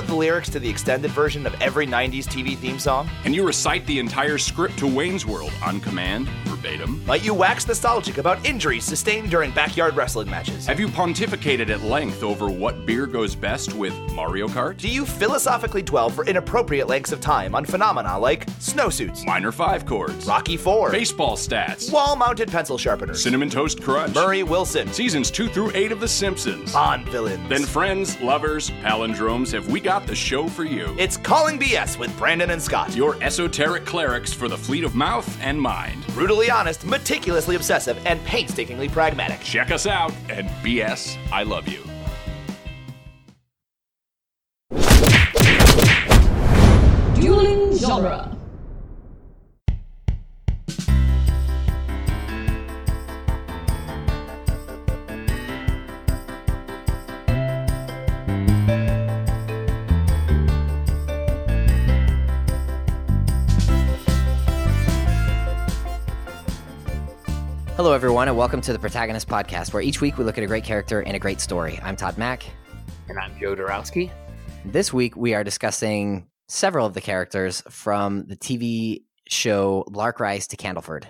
know the lyrics to the extended version of every 90s TV theme song? Can you recite the entire script to Wayne's World on command, verbatim? Might you wax nostalgic about injuries sustained during backyard wrestling matches? Have you pontificated at length over what beer goes best with Mario Kart? Do you philosophically dwell for inappropriate lengths of time on phenomena like snowsuits, Minor five chords, Rocky Four, baseball stats, wall mounted pencil sharpeners, cinnamon toast crunch, Murray Wilson, seasons two through eight of The Simpsons? Bond villains? Then, friends, lovers, palindromes, have we got the show for you? it's Calling BS with Brandon and Scott. Your esoteric clerics for the fleet of mouth and mind. brutally honest, meticulously obsessive, and painstakingly pragmatic. Check us out, and BS, I love you. Dueling genre. Hello, everyone, and welcome to the Protagonist Podcast, where each week we look at a great character and a great story. I'm Todd Mack. And I'm Joe Dorowski. This week we are discussing several of the characters from the TV show Lark Rise to Candleford.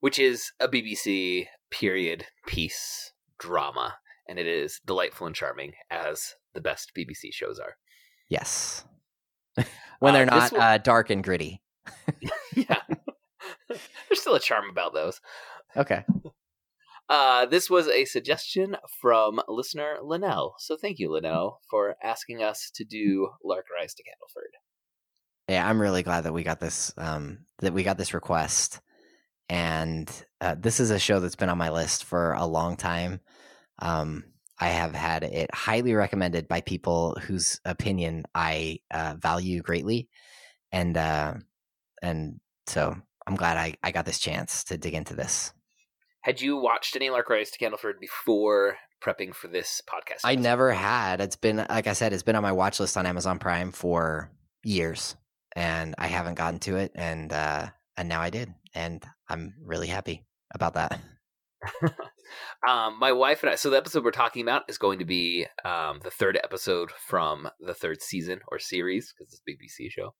which is a BBC period piece drama, and it is delightful and charming as the best BBC shows are. Yes. when Uh, they're not will- uh, dark and gritty. yeah, there's still a charm about those. Okay. Uh, this was a suggestion from listener Linnell, so thank you, Linnell, for asking us to do Lark Rise to Candleford. Yeah, I'm really glad that we got this um, that we got this request, and uh, this is a show that's been on my list for a long time. Um, I have had it highly recommended by people whose opinion I uh, value greatly, and uh, and so I'm glad I, I got this chance to dig into this. Had you watched any Lark Rise to Candleford before prepping for this podcast? I never had. It's been like I said, it's been on my watch list on Amazon Prime for years, and I haven't gotten to it, and uh, and now I did, and I'm really happy about that. um, my wife and I. So the episode we're talking about is going to be um, the third episode from the third season or series because it's a BBC show.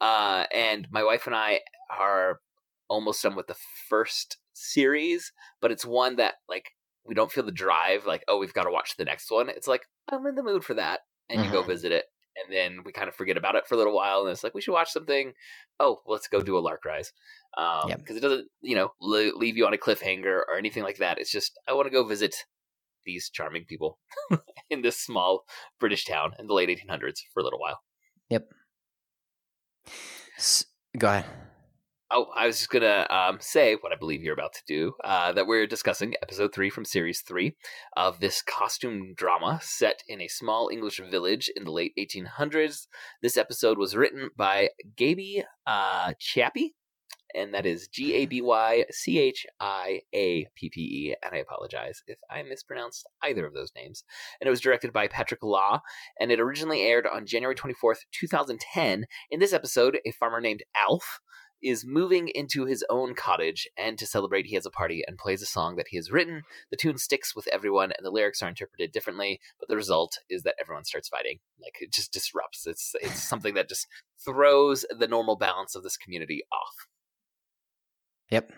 Uh, and my wife and I are almost done with the first series, but it's one that like we don't feel the drive. Like, oh, we've got to watch the next one. It's like I'm in the mood for that, and you go Mhm. visit it. And then we kind of forget about it for a little while, and it's like we should watch something. Oh, let's go do a Lark Rise, because Yep. it doesn't, you know, le- leave you on a cliffhanger or anything like that. It's just I want to go visit these charming people in this small British town in the late 1800s for a little while. S- go ahead. Oh, I was just gonna um, say what I believe you're about to do. Uh, that we're discussing episode three from series three of this costume drama set in a small English village in the late 1800s. This episode was written by Gaby uh, Chappie, and that is G A B Y C H I A P P E. And I apologize if I mispronounced either of those names. And it was directed by Patrick Lau, and it originally aired on January 24th, 2010. In this episode, a farmer named Alf is moving into his own cottage, and to celebrate, he has a party and plays a song that he has written. The tune sticks with everyone, and the lyrics are interpreted differently, but the result is that everyone starts fighting. Like it just disrupts. It's it's something that just throws the normal balance of this community off. Yep.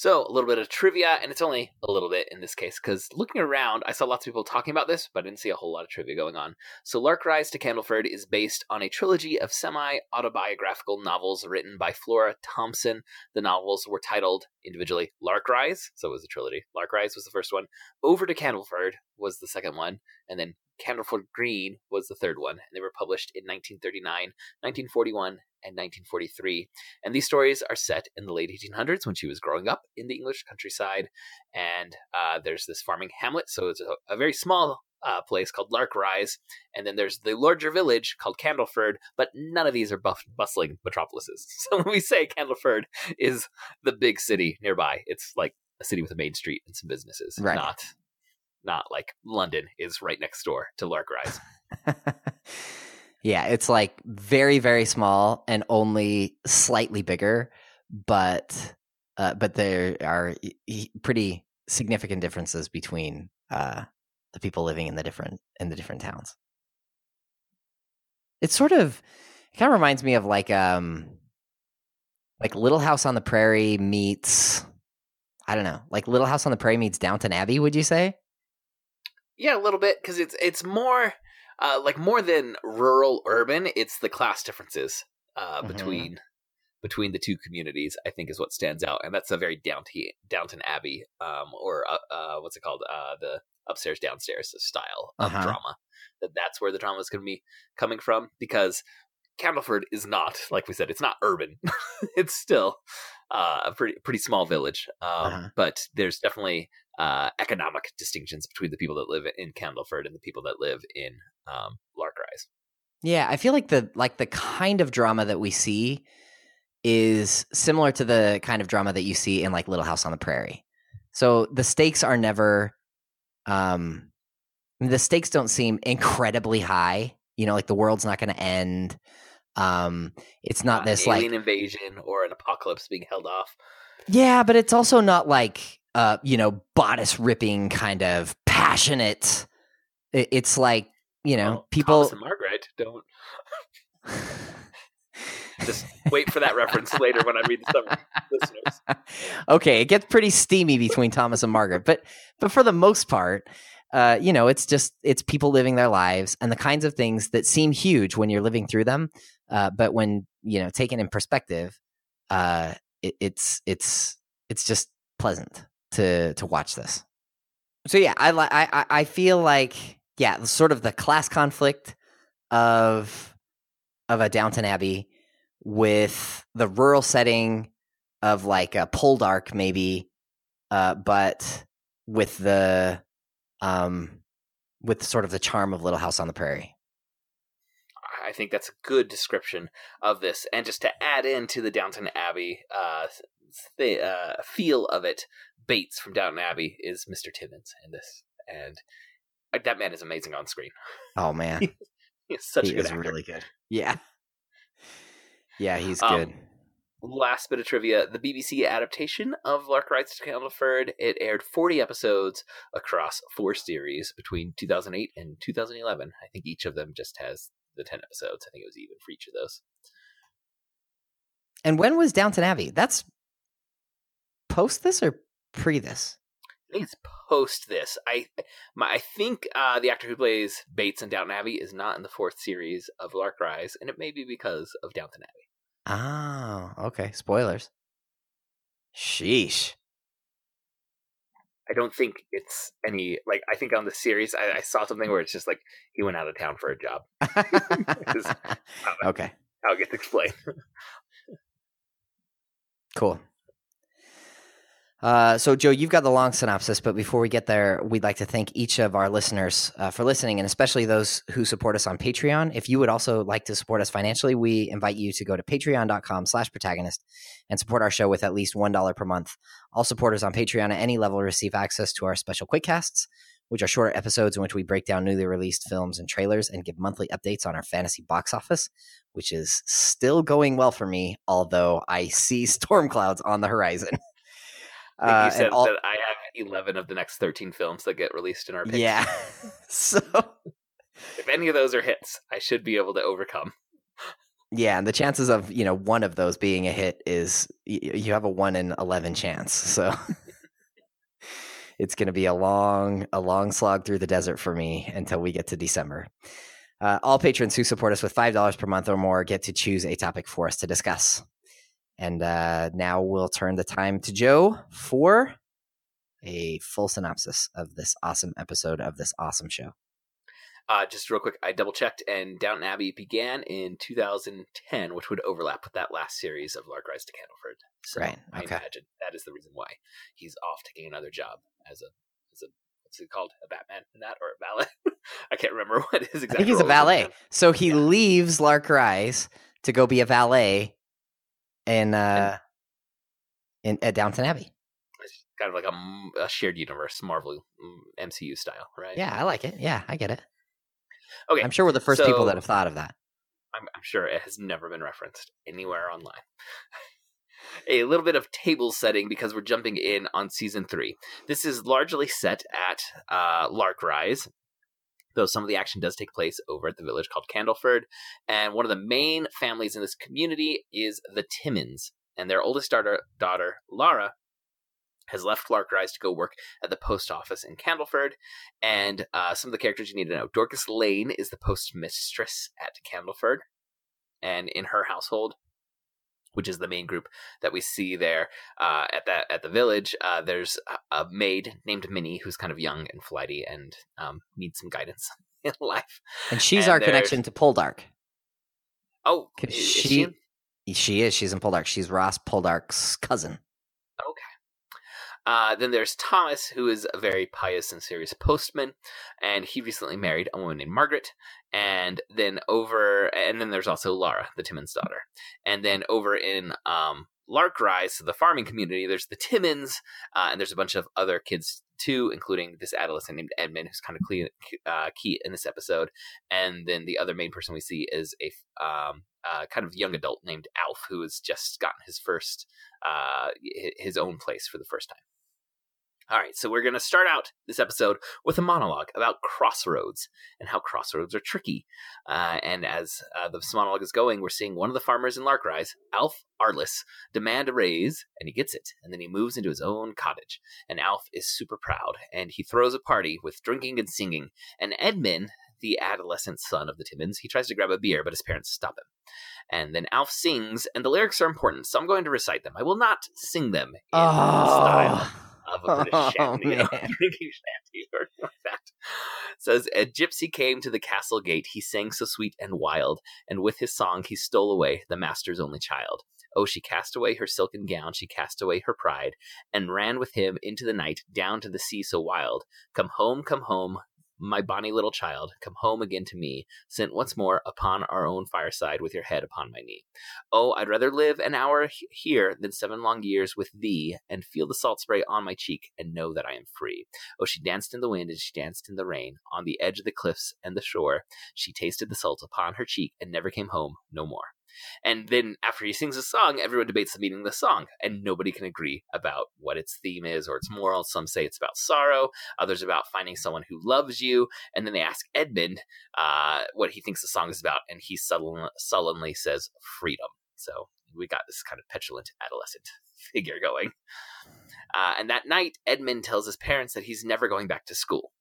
So, a little bit of trivia, and it's only a little bit in this case, because looking around, I saw lots of people talking about this, but I didn't see a whole lot of trivia going on. So, Lark Rise to Candleford is based on a trilogy of semi autobiographical novels written by Flora Thompson. The novels were titled individually Lark Rise, so it was a trilogy. Lark Rise was the first one, Over to Candleford was the second one, and then Candleford Green was the third one. And they were published in 1939, 1941, and 1943. And these stories are set in the late 1800s when she was growing up in the English countryside. And uh, there's this farming hamlet, so it's a, a very small uh, place called Lark Rise. And then there's the larger village called Candleford, but none of these are buff- bustling metropolises. So when we say Candleford is the big city nearby, it's like a city with a main street and some businesses, Right. not not like London is right next door to Lark Rise. yeah, it's like very very small and only slightly bigger, but uh, but there are pretty significant differences between uh, the people living in the different in the different towns. It's sort of it kind of reminds me of like um like Little House on the Prairie meets I don't know, like Little House on the Prairie meets Downton Abbey, would you say? Yeah, a little bit because it's it's more uh, like more than rural urban. It's the class differences uh, Mhm. between between the two communities. I think is what stands out, and that's a very Downton Downton Abbey um, or uh, uh, what's it called uh, the upstairs downstairs style of Uh-huh. drama. That that's where the drama is going to be coming from because Candleford is not like we said. It's not urban. it's still uh, a pretty pretty small village, um, Uh-huh. but there's definitely uh, economic distinctions between the people that live in Candleford and the people that live in um, Larkrise. Yeah, I feel like the like the kind of drama that we see is similar to the kind of drama that you see in like Little House on the Prairie. So the stakes are never um the stakes don't seem incredibly high. You know, like the world's not going to end. Um it's not this an like invasion or an apocalypse being held off. Yeah, but it's also not like uh, you know, bodice ripping kind of passionate. It's like, you know, Well, people Thomas and Margaret don't just wait for that reference later when I read the summary, listeners. okay, it gets pretty steamy between Thomas and Margaret, but but for the most part, uh, you know, it's just it's people living their lives and the kinds of things that seem huge when you're living through them, uh, but when you know taken in perspective, uh, it, it's it's it's just pleasant to to watch this. So yeah, I I- I feel like yeah, sort of the class conflict of of a Downton Abbey with the rural setting of like a Poldark maybe, uh, but with the um with sort of the charm of Little House on the Prairie. I think that's a good description of this. And just to add into the Downton Abbey uh, th- uh, feel of it, Bates from Downton Abbey is Mr. Timmins in this. And that man is amazing on screen. Oh man, He's such he a good actor. really good. Yeah, yeah, he's Um, good. last bit of trivia the bbc adaptation of lark rise to candleford it aired 40 episodes across four series between 2008 and 2011 i think each of them just has the 10 episodes i think it was even for each of those And when was Downton Abbey? That's post this or pre this? I think it's post this i my, i think uh, the actor who plays bates in downton abbey is not in the fourth series of lark rise and it may be because of downton abbey Oh, okay. Spoilers. Sheesh. I don't think it's any like I think on the series I, I saw something where it's just like he went out of town for a job. okay. How it gets explained. Cool. Uh, so, Joe, you've got the long synopsis, but before we get there, we'd like to thank each of our listeners uh, for listening, and especially those who support us on Patreon. If you would also like to support us financially, we invite you to go to patreon.com slash protagonist and support our show with at least $1 per month. All supporters on Patreon at any level receive access to our special quickcasts, which are shorter episodes in which we break down newly released films and trailers and give monthly updates on our fantasy box office, which is still going well for me, although I see storm clouds on the horizon. I think Uh, you and said all- that I have 11 of the next 13 films that get released in our picks. yeah. so If any of those are hits, I should be able to overcome. yeah, and the chances of you know one of those being a hit is y- you have a one in eleven chance. So it's going to be a long, a long slog through the desert for me until we get to December. Uh, all patrons who support us with five dollars per month or more get to choose a topic for us to discuss. And uh, now we'll turn the time to Joe for a full synopsis of this awesome episode of this awesome show. Uh, just real quick, I double checked, and Downton Abbey began in 2010, which would overlap with that last series of Lark Rise to Candleford. So Right, I imagine that is the reason why he's off taking another job as a as a what's it called, a Batman in that or a valet? I can't remember what his exact. I think he's a valet. So he Yeah. leaves Lark Rise to go be a valet in uh in at Downton Abbey. It's kind of like a shared universe, Marvel mm, MCU style, right? Yeah, I like it. Yeah, I get it. Okay. I'm sure we're the first people that have thought of that. I'm, I'm sure it has never been referenced anywhere online. a little bit of table setting because we're jumping in on season three. This is largely set at uh, Lark Rise, though some of the action does take place over at the village called Candleford. And one of the main families in this community is the Timmins, and their oldest daughter, daughter Lara, has left Lark Rise to go work at the post office in Candleford. And uh, some of the characters you need to know Dorcas Lane is the postmistress at Candleford. And in her household, which is the main group that we see there uh, at that at the village. Uh, there's a maid named Minnie who's kind of young and flighty and um, needs some guidance in life. And she's And our there's- connection to Poldark. Oh, is- is she, she in- she is. She's in Poldark. She's Ross Poldark's cousin. Okay. Uh, then there's Thomas, who is a very pious and serious postman, and he recently married a woman named Margaret. And then over, and then there's also Lara, the Timmins daughter. And then over in um, Lark Rise, so the farming community, there's the Timmins, uh, and there's a bunch of other kids too, including this adolescent named Edmund, who's kind of key, uh, key in this episode. And then the other main person we see is a um, uh, kind of young adult named Alf, who has just gotten his first, uh, his own place for the first time. All right, so we're going to start out this episode with a monologue about crossroads and how crossroads are tricky. Uh, and as uh, this monologue is going, we're seeing one of the farmers in Larkrise, Alf Arliss, demand a raise, and he gets it. And then he moves into his own cottage. And Alf is super proud, and he throws a party with drinking and singing. And Edmund, the adolescent son of the Timmins, he tries to grab a beer, but his parents stop him. And then Alf sings, and the lyrics are important, so I'm going to recite them. I will not sing them in style Oh, of a British Oh, shanty, know, drinking shanty or like that. Says a gypsy came to the castle gate. He sang so sweet and wild, and with his song he stole away the master's only child. Oh, she cast away her silken gown, she cast away her pride, and ran with him into the night down to the sea so wild. Come home, come home, my bonny little child, come home again to me, sent once more upon our own fireside with your head upon my knee. Oh, I'd rather live an hour here than seven long years with thee, and feel the salt spray on my cheek, and know that I am free. Oh, she danced in the wind, and she danced in the rain, on the edge of the cliffs and the shore. She tasted the salt upon her cheek, and never came home no more. And then after he sings a song, everyone debates the meaning of the song, and nobody can agree about what its theme is or its moral. Some say it's about sorrow, others about finding someone who loves you, and then they ask Edmund uh, what he thinks the song is about, and he sullen, sullenly says freedom. So we got this kind of petulant adolescent figure going. Uh, and that night, Edmund tells his parents that he's never going back to school.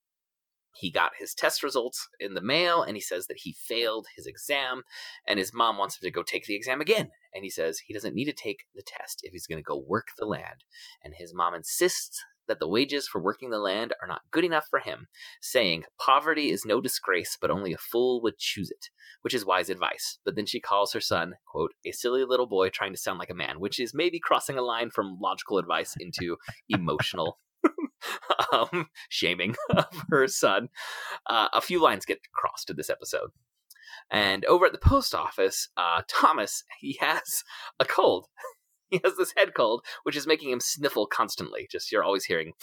He got his test results in the mail, and he says that he failed his exam, and his mom wants him to go take the exam again. And he says he doesn't need to take the test if he's going to go work the land. And his mom insists that the wages for working the land are not good enough for him, saying, Poverty is no disgrace, but only a fool would choose it, which is wise advice. But then she calls her son, quote, a silly little boy trying to sound like a man, which is maybe crossing a line from logical advice into emotional um, shaming of her son. Uh, a few lines get crossed in this episode. And over at the post office, uh, Thomas, he has a cold. He has this head cold, which is making him sniffle constantly. Just you're always hearing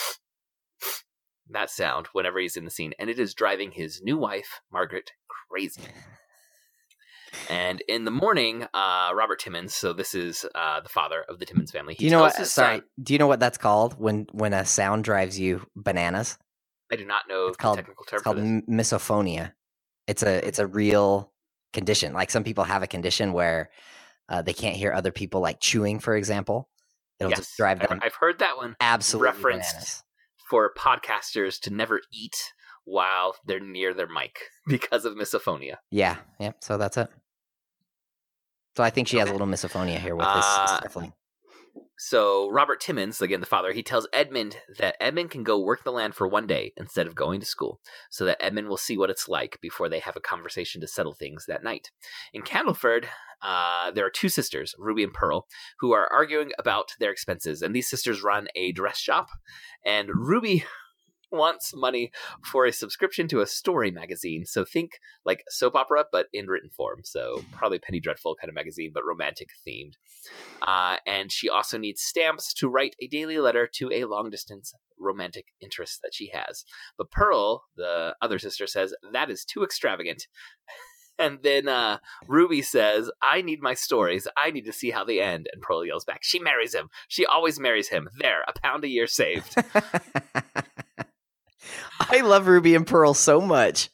that sound whenever he's in the scene, and it is driving his new wife, Margaret, crazy. And in the morning, uh, Robert Timmins, so this is uh, the father of the Timmins family. He Do you know what? Sorry. son- Do you know what that's called when when a sound drives you bananas? I do not know It's the called technical term it's called this. misophonia. It's a it's a real condition. Like some people have a condition where uh, they can't hear other people, like chewing, for example. It'll Yes, just drive I've- them I've heard that one absolutely referenced bananas. for podcasters to never eat while they're near their mic because of misophonia. Yeah, yeah. So that's it. So I think she has a little misophonia here with this Uh, sniffling. So Robert Timmins, again the father, he tells Edmund that Edmund can go work the land for one day instead of going to school, so that Edmund will see what it's like before they have a conversation to settle things that night. In Candleford, uh, there are two sisters, Ruby and Pearl, who are arguing about their expenses, and these sisters run a dress shop, and Ruby wants money for a subscription to a story magazine. So think like soap opera, but in written form. So probably Penny Dreadful kind of magazine, but romantic themed. Uh, and she also needs stamps to write a daily letter to a long distance romantic interest that she has. But Pearl, the other sister, says that is too extravagant. And then uh, Ruby says, I need my stories. I need to see how they end. And Pearl yells back, She marries him. She always marries him. There, a pound a year saved. I love Ruby and Pearl so much.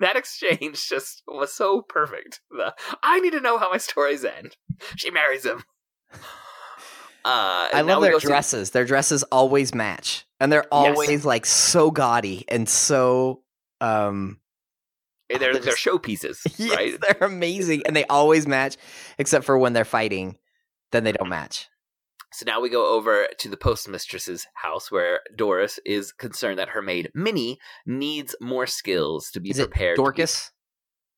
that exchange just was so perfect. The, I need to know how my stories end. She marries him. Uh, I love their go see- dresses. Their dresses always match, and they're always like so gaudy and so um they're, they're they're showpieces, yes, right? they're amazing, and they always match, except for when they're fighting, then they don't match. So now we go over to the postmistress's house where Doris is concerned that her maid Minnie needs more skills to be Is prepared. Dorcas?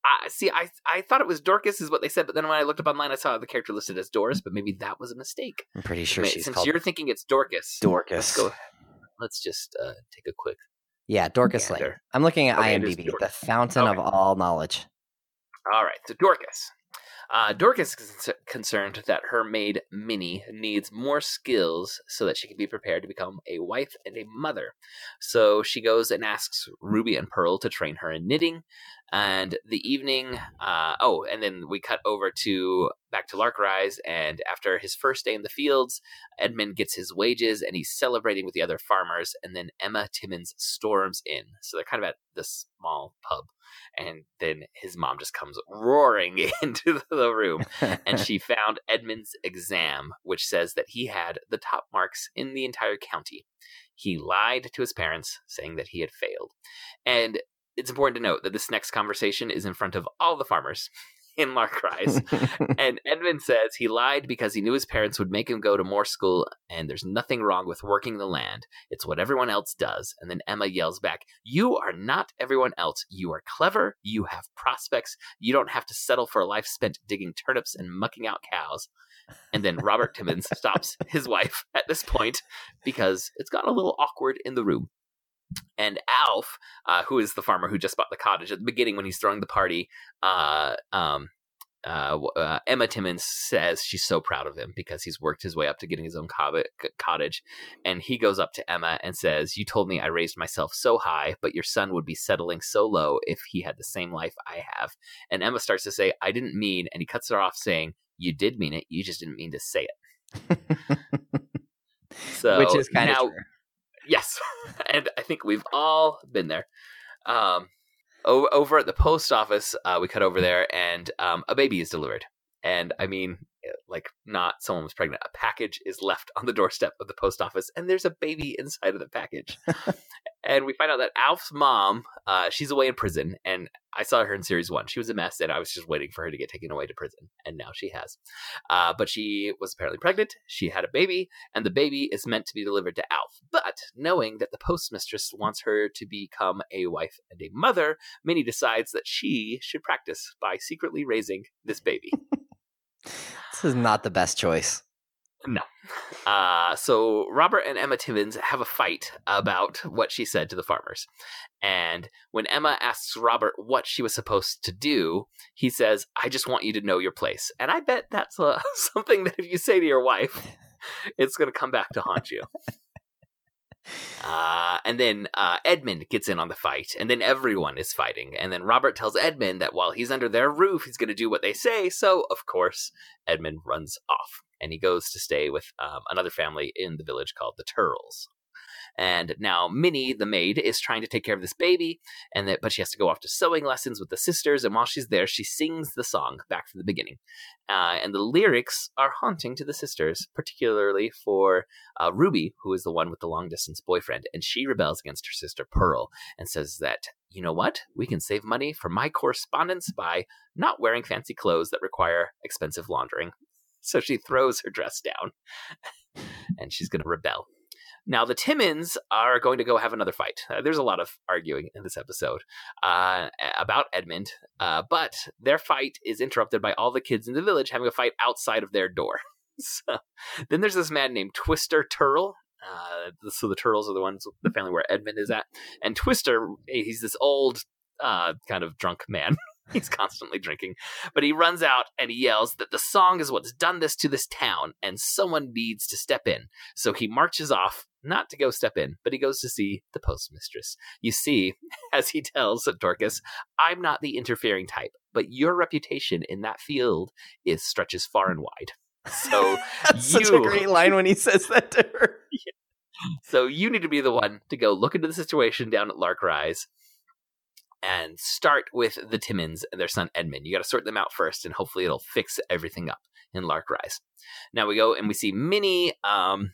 I see, I I thought it was Dorcas, is what they said, but then when I looked up online, I saw the character listed as Doris, but maybe that was a mistake. I'm pretty sure Ma- she's Since you're thinking it's Dorcas, Dorcas. let's go. Let's just uh, take a quick. Yeah, Dorcas Lane. I'm looking at Okay, IMDb, the fountain of all knowledge. All right, so Dorcas. Uh, Dorcas is concerned that her maid Minnie needs more skills so that she can be prepared to become a wife and a mother. So she goes and asks Ruby and Pearl to train her in knitting. And the evening, uh, oh, and then we cut over to back to Lark Rise. And after his first day in the fields, Edmund gets his wages and he's celebrating with the other farmers. And then Emma Timmins storms in. So they're kind of at this small pub and then his mom just comes roaring into the room. And she found Edmund's exam which says that he had the top marks in the entire county. He lied to his parents saying that he had failed. And it's important to note that this next conversation is in front of all the farmers in Larkrise and Edmund says he lied because he knew his parents would make him go to more school, and there's nothing wrong with working the land. It's what everyone else does. And then Emma yells back, You are not everyone else. You are clever. You have prospects. You don't have to settle for a life spent digging turnips and mucking out cows. And then Robert Timmins stops his wife at this point because it's gotten a little awkward in the room. And Alf, uh, who is the farmer who just bought the cottage at the beginning when he's throwing the party, uh, um, uh, uh, Emma Timmins says she's so proud of him because he's worked his way up to getting his own cob- c- cottage. And he goes up to Emma and says, You told me I raised myself so high, but your son would be settling so low if he had the same life I have. And Emma starts to say, I didn't mean, and he cuts her off saying, You did mean it. You just didn't mean to say it. So Which is kind of. Yes, and I think we've all been there. Um, o- over at the post office, uh, we cut over there, and um, a baby is delivered. And I mean, like, not someone was pregnant. A package is left on the doorstep of the post office, and there's a baby inside of the package. and we find out that Alf's mom, uh, she's away in prison, and I saw her in series one. She was a mess, and I was just waiting for her to get taken away to prison, and now she has. Uh, but she was apparently pregnant. She had a baby, and the baby is meant to be delivered to Alf. But knowing that the postmistress wants her to become a wife and a mother, Minnie decides that she should practice by secretly raising this baby. This is not the best choice. No. Uh, so Robert and Emma Timmins have a fight about what she said to the farmers. And when Emma asks Robert what she was supposed to do, he says, I just want you to know your place. And I bet that's uh, something that if you say to your wife, it's going to come back to haunt you. Uh, and then uh, Edmund gets in on the fight, and then everyone is fighting. And then Robert tells Edmund that while he's under their roof, he's going to do what they say. So, of course, Edmund runs off, and he goes to stay with um, another family in the village called the Turrills. And now Minnie, the maid, is trying to take care of this baby, and that but she has to go off to sewing lessons with the sisters. And while she's there, she sings the song back from the beginning, uh, and the lyrics are haunting to the sisters, particularly for uh, Ruby, who is the one with the long distance boyfriend, and she rebels against her sister Pearl and says that you know what, we can save money for my correspondence by not wearing fancy clothes that require expensive laundering. So she throws her dress down, and she's going to rebel. Now, the Timmins are going to go have another fight. Uh, there's a lot of arguing in this episode uh, about Edmund, uh, but their fight is interrupted by all the kids in the village having a fight outside of their door. So then there's this man named Twister Turrill. Uh, so the Turrills are the ones, the family where Edmund is at. And Twister, he's this old, uh, kind of drunk man. He's constantly drinking. But he runs out and he yells that the song is what's done this to this town and someone needs to step in. So he marches off, not to go step in, but he goes to see the postmistress. You see, as he tells Dorcas, I'm not the interfering type, but your reputation in that field is stretches far and wide. So That's such a great line when he says that to her. So you need to be the one to go look into the situation down at Lark Rise and start with the Timmins and their son Edmund. You got to sort them out first, and hopefully it'll fix everything up in Lark Rise. Now we go and we see Minnie. Um,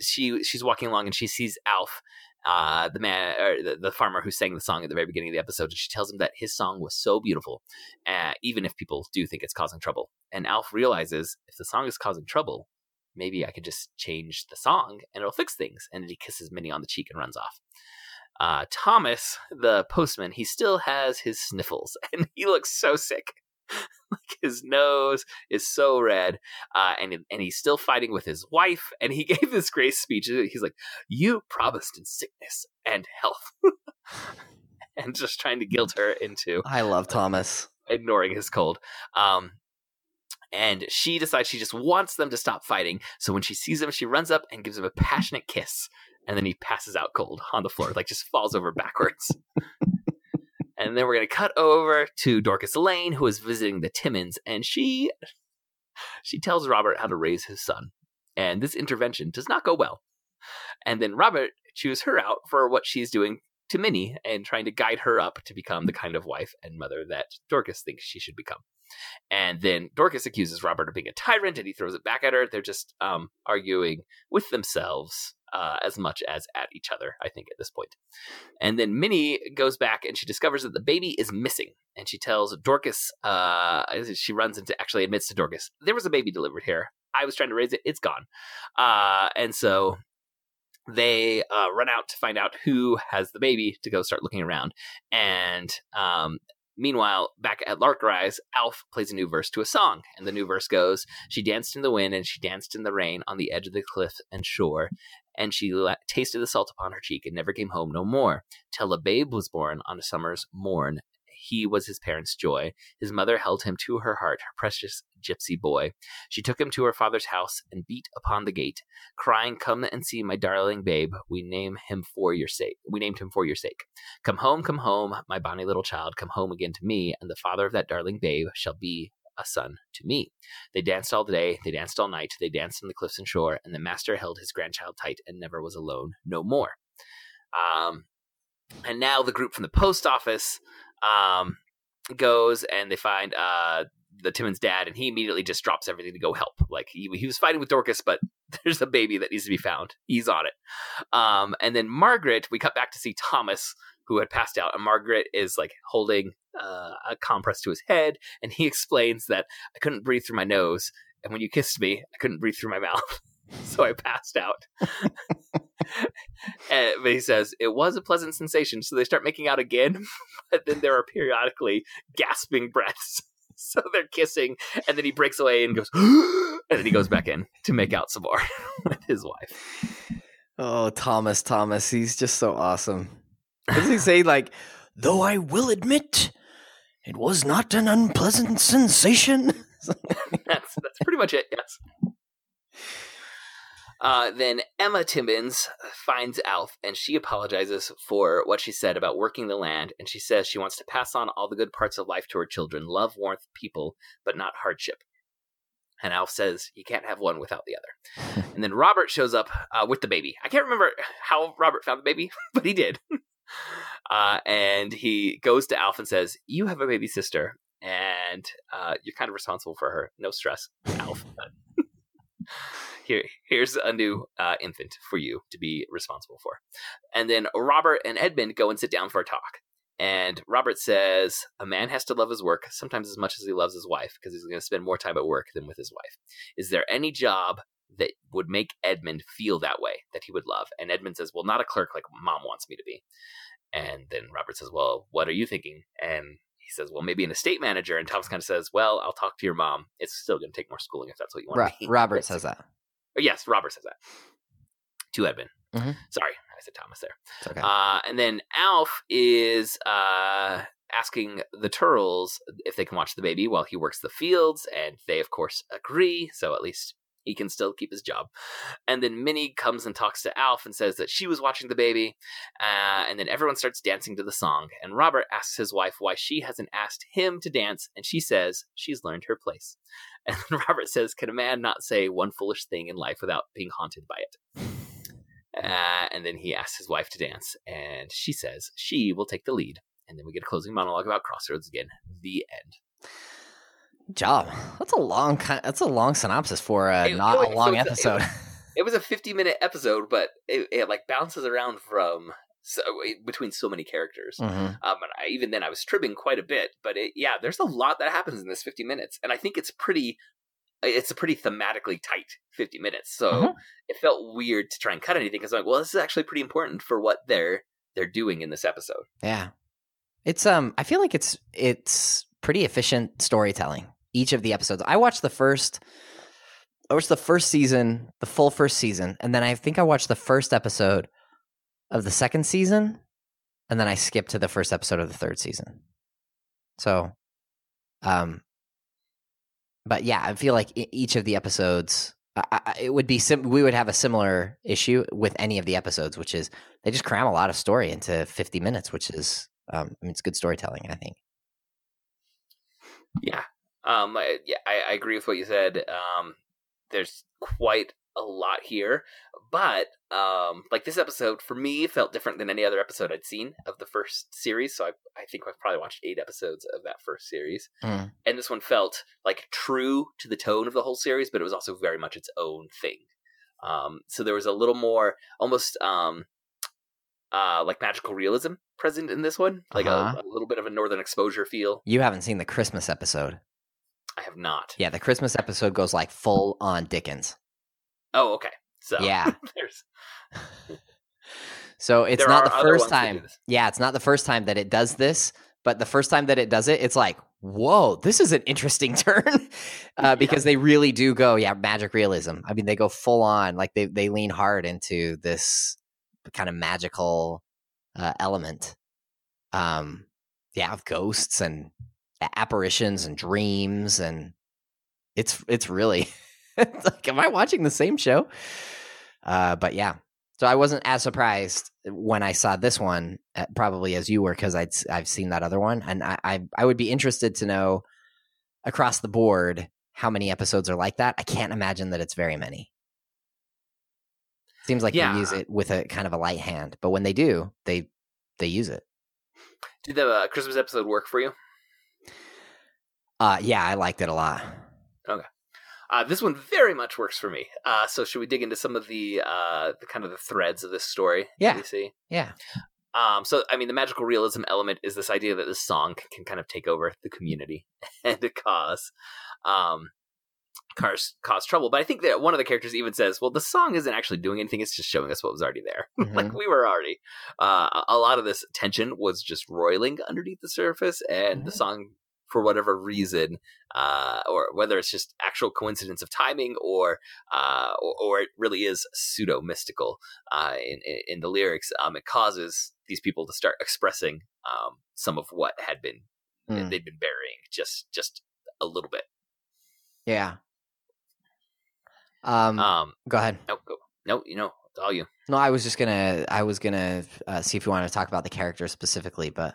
she she's walking along and she sees Alf, uh, the man or the, the farmer who sang the song at the very beginning of the episode, and she tells him that his song was so beautiful, uh, even if people do think it's causing trouble. And Alf realizes if the song is causing trouble, maybe I could just change the song and it'll fix things. And then he kisses Minnie on the cheek and runs off. Uh, Thomas, the postman, he still has his sniffles and he looks so sick. like his nose is so red, uh, and and he's still fighting with his wife. And he gave this great speech. He's like, "You promised in sickness and health," and just trying to guilt her into I love Thomas. ignoring his cold. Um, and she decides she just wants them to stop fighting. So when she sees him, she runs up and gives him a passionate kiss. And then he passes out cold on the floor, like just falls over backwards. and then we're to cut over to Dorcas Lane, who is visiting the Timmins. And she she tells Robert how to raise his son. And this intervention does not go well. And then Robert chews her out for what she's doing to Minnie and trying to guide her up to become the kind of wife and mother that Dorcas thinks she should become. And then Dorcas accuses Robert of being a tyrant and he throws it back at her. They're just um, arguing with themselves uh, as much as at each other, I think, at this point. And then Minnie goes back and she discovers that the baby is missing. And she tells Dorcas, uh, she runs into, actually admits to Dorcas, there was a baby delivered here. I was trying to raise it, it's gone. Uh, and so they uh, run out to find out who has the baby to go start looking around. And um, meanwhile, back at Lark Rise, Alf plays a new verse to a song. And the new verse goes She danced in the wind and she danced in the rain on the edge of the cliff and shore. And she la- tasted the salt upon her cheek and never came home no more. Till a babe was born on a summer's morn. He was his parents' joy. His mother held him to her heart, her precious gypsy boy. She took him to her father's house and beat upon the gate, crying, "Come and see my darling babe. We name him for your sake. We named him for your sake. Come home, come home, my bonny little child. Come home again to me, and the father of that darling babe shall be a son to me." They danced all day, they danced all night, they danced on the cliffs and shore, and the master held his grandchild tight and never was alone no more. Um, and now the group from the post office um, goes and they find uh, the Timmins' dad, and he immediately just drops everything to go help. Like he, he was fighting with Dorcas, but there's a baby that needs to be found. He's on it. Um, and then Margaret, we cut back to see Thomas, who had passed out, and Margaret is like holding uh, a compress to his head, and he explains that I couldn't breathe through my nose, and when you kissed me, I couldn't breathe through my mouth. so I passed out. And- but he says it was a pleasant sensation. So they start making out again, but then there are periodically gasping breaths. So they're kissing, and then he breaks away and goes, and then he goes back in to make out some more with his wife. Oh, Thomas, Thomas, he's just so awesome. Does he say like, though I will admit, it was not an unpleasant sensation? That's that's pretty much it. Yes. Uh, then Emma Timmins finds Alf and she apologizes for what she said about working the land. And she says she wants to pass on all the good parts of life to her children love, warmth, people, but not hardship. And Alf says you can't have one without the other. and then Robert shows up uh, with the baby. I can't remember how Robert found the baby, but he did. Uh, and he goes to Alf and says, You have a baby sister, and uh, you're kind of responsible for her. No stress, Alf. Here, here's a new uh, infant for you to be responsible for. And then Robert and Edmund go and sit down for a talk. And Robert says a man has to love his work sometimes as much as he loves his wife because he's going to spend more time at work than with his wife. Is there any job that would make Edmund feel that way that he would love? And Edmund says, "Well, not a clerk like mom wants me to be." And then Robert says, "Well, what are you thinking?" And he says, "Well, maybe an estate manager." And Thomas kind of says, "Well, I'll talk to your mom. It's still going to take more schooling if that's what you want to be." Robert says that. Oh, yes, Robert says that to Edmund. Mhm. Sorry, I said Thomas there. Okay. Uh, and then Alf is uh, asking the Turrills if they can watch the baby while he works the fields, and they, of course, agree. So at least he can still keep his job. And then Minnie comes and talks to Alf and says that she was watching the baby. Uh, and then everyone starts dancing to the song. And Robert asks his wife why she hasn't asked him to dance, and she says she's learned her place. And Robert says, Can a man not say one foolish thing in life without being haunted by it? Uh, and then he asks his wife to dance, and she says she will take the lead. And then we get a closing monologue about Crossroads again. The end. Job. That's a long kind. That's a long synopsis for uh, It- not it- a long it's a- episode. It was a 50 minute episode, but it, it like bounces around from so, between so many characters. Mhm. Um, and I, even then, I was tripping quite a bit. But it, yeah, there's a lot that happens in this 50 minutes, and I think it's pretty. It's a pretty thematically tight 50 minutes, so Mhm. it felt weird to try and cut anything because I'm like, well, this is actually pretty important for what they're they're doing in this episode. Yeah. It's um I feel like it's it's pretty efficient storytelling. Each of the episodes. I watched the first I watched the first season, the full first season, and then I think I watched the first episode of the second season, and then I skipped to the first episode of the third season. So um but yeah, I feel like each of the episodes I, I, it would be sim- we would have a similar issue with any of the episodes, which is they just cram a lot of story into 50 minutes, which is, um, I mean, it's good storytelling, I think. Yeah. Um. I, yeah, I, I agree with what you said. Um. There's quite a lot here, but um, like this episode for me felt different than any other episode I'd seen of the first series. So I, I think I've probably watched eight episodes of that first series, Mm. and this one felt like true to the tone of the whole series, but it was also very much its own thing. Um. So there was a little more, almost um, uh, like magical realism present in this one, like Uh-huh. a, a little bit of a northern exposure feel. You haven't seen the Christmas episode. I have not. Yeah, the Christmas episode goes like full on Dickens. Oh, okay. So Yeah. there's So it's There not the first ones that do time. Yeah, it's not the first time that it does this, but the first time that it does it, it's like, whoa, this is an interesting turn. uh, because they really do go, yeah, magic realism. I mean, they go full on, like they, they lean hard into this kind of magical uh, element. Um, yeah, of ghosts and apparitions and dreams and it's it's really it's like am i watching the same show? Uh but yeah. So i wasn't as surprised when i saw this one uh, probably as you were because i'd i've seen that other one and I, I i would be interested to know across the board how many episodes are like that. I can't imagine that it's very many. Seems like Yeah. they use it with a kind of a light hand but when they do they they use it. Did the uh, Christmas episode work for you? Uh yeah i liked it a lot Okay. Uh, this one very much works for me. Uh, so should we dig into some of the uh, the kind of the threads of this story? Yeah. we see. yeah Um, so I mean, the magical realism element is this idea that this song can, kind of take over the community and to cause um cause cause trouble. But I think that one of the characters even says, "Well, the song isn't actually doing anything; it's just showing us what was already there. like Mhm. we were already." Uh, a- lot of this tension was just roiling underneath the surface, and the Mhm. song, for whatever reason, uh, or whether it's just actual coincidence of timing, or uh, or, or it really is pseudo mystical uh, in, in the lyrics, um, it causes these people to start expressing um, some of what had been Mm. they'd been burying just just a little bit. yeah um Um, go ahead no, go, no, you know, it's all you. No, I was just gonna. I was gonna uh, see if you wanted to talk about the characters specifically, but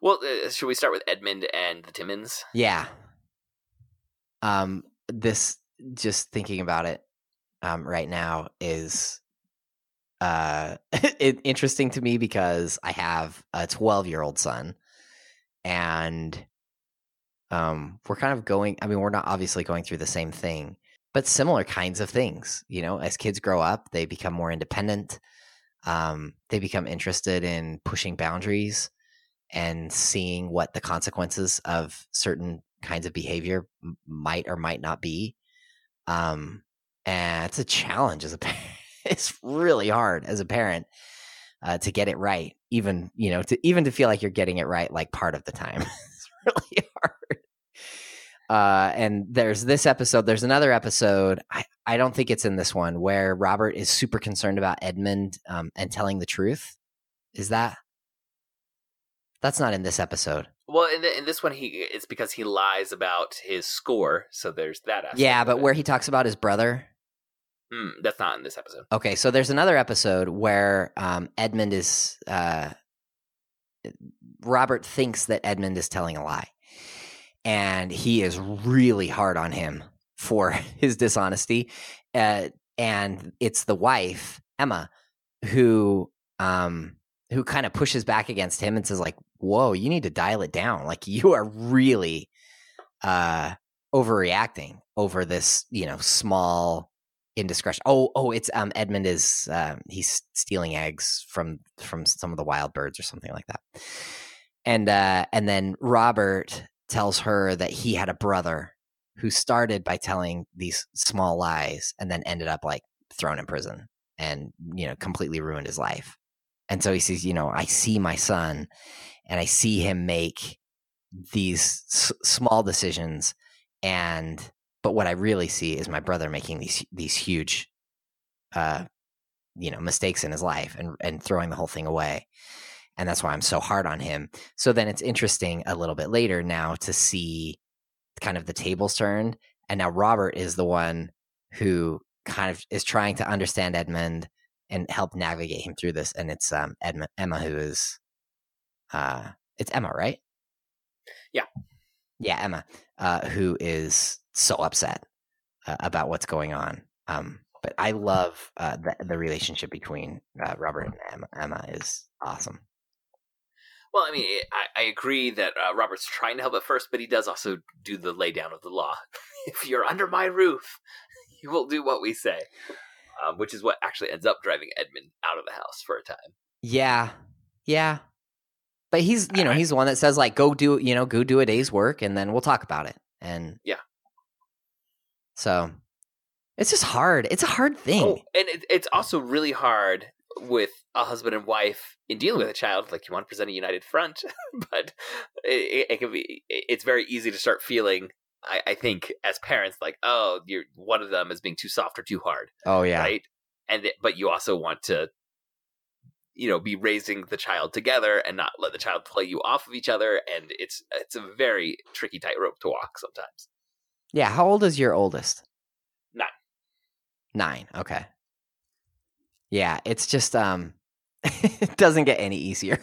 Well, uh, should we start with Edmund and the Timmins? yeah. Um, this just thinking about it, um, right now is, uh, interesting to me because I have a twelve-year-old son, and, um, we're kind of going. I mean, we're not obviously going through the same thing, but similar kinds of things. You know, as kids grow up, they become more independent. Um, they become interested in pushing boundaries and seeing what the consequences of certain kinds of behavior might or might not be. Um, and it's a challenge as a parent. it's really hard as a parent uh, to get it right. Even you know, to even to feel like you're getting it right, like part of the time. it's really hard. Uh, and there's this episode. There's another episode. I, I don't think it's in this one where Robert is super concerned about Edmund um, and telling the truth. Is that That's not in this episode. Well, in, the, in this one, he it's because he lies about his score. So there's that. Aspect Yeah, but where he talks about his brother. Mm, that's not in this episode. Okay, so there's another episode where um, Edmund is. Uh, Robert thinks that Edmund is telling a lie, and he is really hard on him for his dishonesty. Uh, and it's the wife Emma who um, who kind of pushes back against him and says like, "Whoa, you need to dial it down. Like you are really uh, overreacting over this, you know, small indiscretion." Oh, oh, it's um, Edmund is uh, he's stealing eggs from from some of the wild birds or something like that. And uh, and then Robert tells her that he had a brother who started by telling these small lies and then ended up like thrown in prison and you know completely ruined his life. And so he says, you know, I see my son and I see him make these s- small decisions and but what I really see is my brother making these these huge uh you know mistakes in his life and and throwing the whole thing away. And that's why I'm so hard on him. So then it's interesting a little bit later now to see kind of the tables turned and now Robert is the one who kind of is trying to understand Edmund and help navigate him through this. And it's um Emma who is uh it's Emma, right? Yeah. Yeah, Emma, uh, who is so upset uh, about what's going on. Um, but I love uh, the the relationship between uh, Robert and Emma. Emma is awesome. Well, I mean, I, I agree that uh, Robert's trying to help at first, but he does also do the lay down of the law. if you're under my roof, you will do what we say, um, which is what actually ends up driving Edmund out of the house for a time. Yeah, yeah. But he's you know I- he's the one that says like go do you know go do a day's work and then we'll talk about it and Yeah. So it's just hard. It's a hard thing. Oh, and it, it's also really hard with a husband and wife in dealing with a child. Like you want to present a united front, but it, it can be. It's very easy to start feeling. I, I think as parents, like, oh, you're one of them is being too soft or too hard, Oh yeah. right? And it- but you also want to, you know, be raising the child together and not let the child play you off of each other. And it's it's a very tricky tightrope to walk sometimes. Yeah. How old is your oldest? Nine. Nine. Okay. Yeah, it's just um, it doesn't get any easier.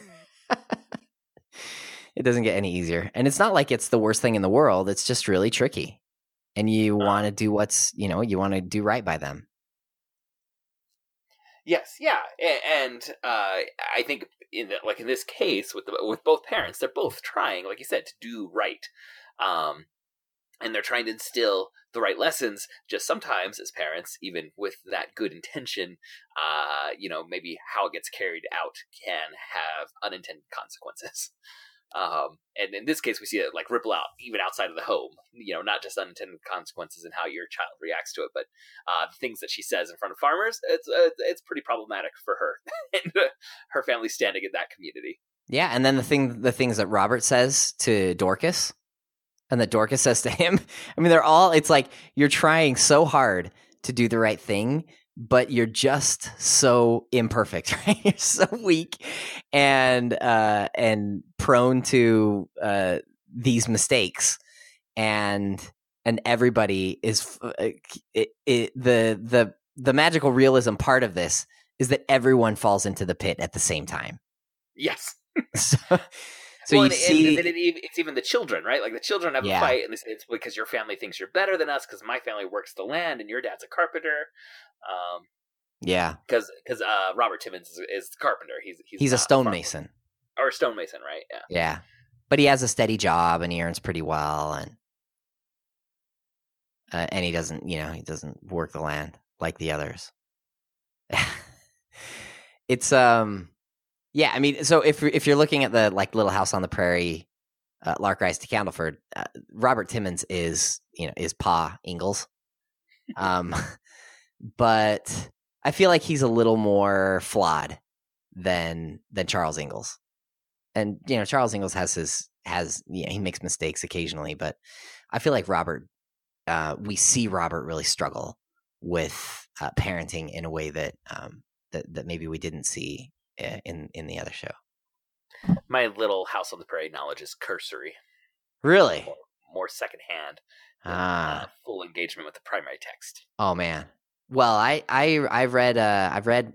it doesn't get any easier, and it's not like it's the worst thing in the world. It's just really tricky, and you Uh. want to do what's you know you want to do right by them. Yes, yeah, and uh, I think in the, like in this case with the, with both parents, they're both trying, like you said, to do right, um, and they're trying to instill the right lessons. Just sometimes, as parents, even with that good intention, uh, you know, maybe how it gets carried out can have unintended consequences. Um, and in this case, we see it like ripple out even outside of the home. You know, not just unintended consequences and how your child reacts to it, but uh, the things that she says in front of farmers. It's uh, it's pretty problematic for her and her family standing in that community. Yeah, and then the thing, the things that Robert says to Dorcas, and that Dorcas says to him. I mean, they're all. It's like you're trying so hard to do the right thing, but you're just so imperfect, right? You're so weak and uh, and prone to uh, these mistakes, and and everybody is uh, it, it, the the the magical realism part of this is that everyone falls into the pit at the same time. Yes. so, so well, you and, see, and, and it, it's even the children, right? Like the children have Yeah. a fight, and they say it's because your family thinks you're better than us because my family works the land and your dad's a carpenter. Um, yeah, because because uh, Robert Timmins is, is carpenter. He's he's, he's a stonemason. or a stonemason, right? Yeah. Yeah, but he has a steady job and he earns pretty well, and uh, and he doesn't, you know, he doesn't work the land like the others. it's um, yeah. I mean, so if if you're looking at the like Little House on the Prairie, uh, Lark Rise to Candleford, uh, Robert Timmins is you know is Pa Ingalls, um, but I feel like he's a little more flawed than than Charles Ingalls and you know Charles Ingalls has his has you know, he makes mistakes occasionally, but I feel like Robert, uh, we see Robert really struggle with uh, parenting in a way that um, that that maybe we didn't see in in the other show. My little House on the Prairie knowledge is cursory, Really? more, more secondhand, than, Ah. uh, full engagement with the primary text. Oh man. Well, I I I've read uh I've read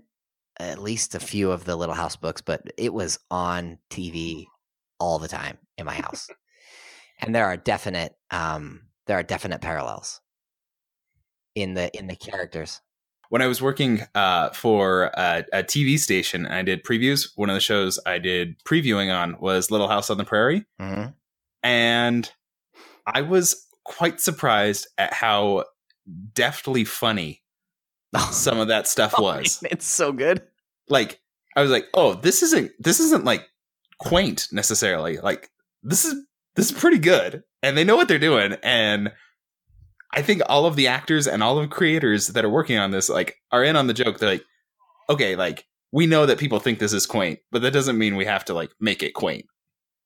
at least a few of the Little House books, but it was on TV all the time in my house. and there are definite um there are definite parallels in the in the characters. When I was working uh, for a, a TV station and I did previews, one of the shows I did previewing on was Little House on the Prairie. hmm And I was quite surprised at how deftly funny some of that stuff was. it's so good. Like, I was like, oh, this isn't this isn't like quaint necessarily. Like, this is this is pretty good. And they know what they're doing. And I think all of the actors and all of the creators that are working on this like are in on the joke. They're like, okay, like we know that people think this is quaint, but that doesn't mean we have to like make it quaint.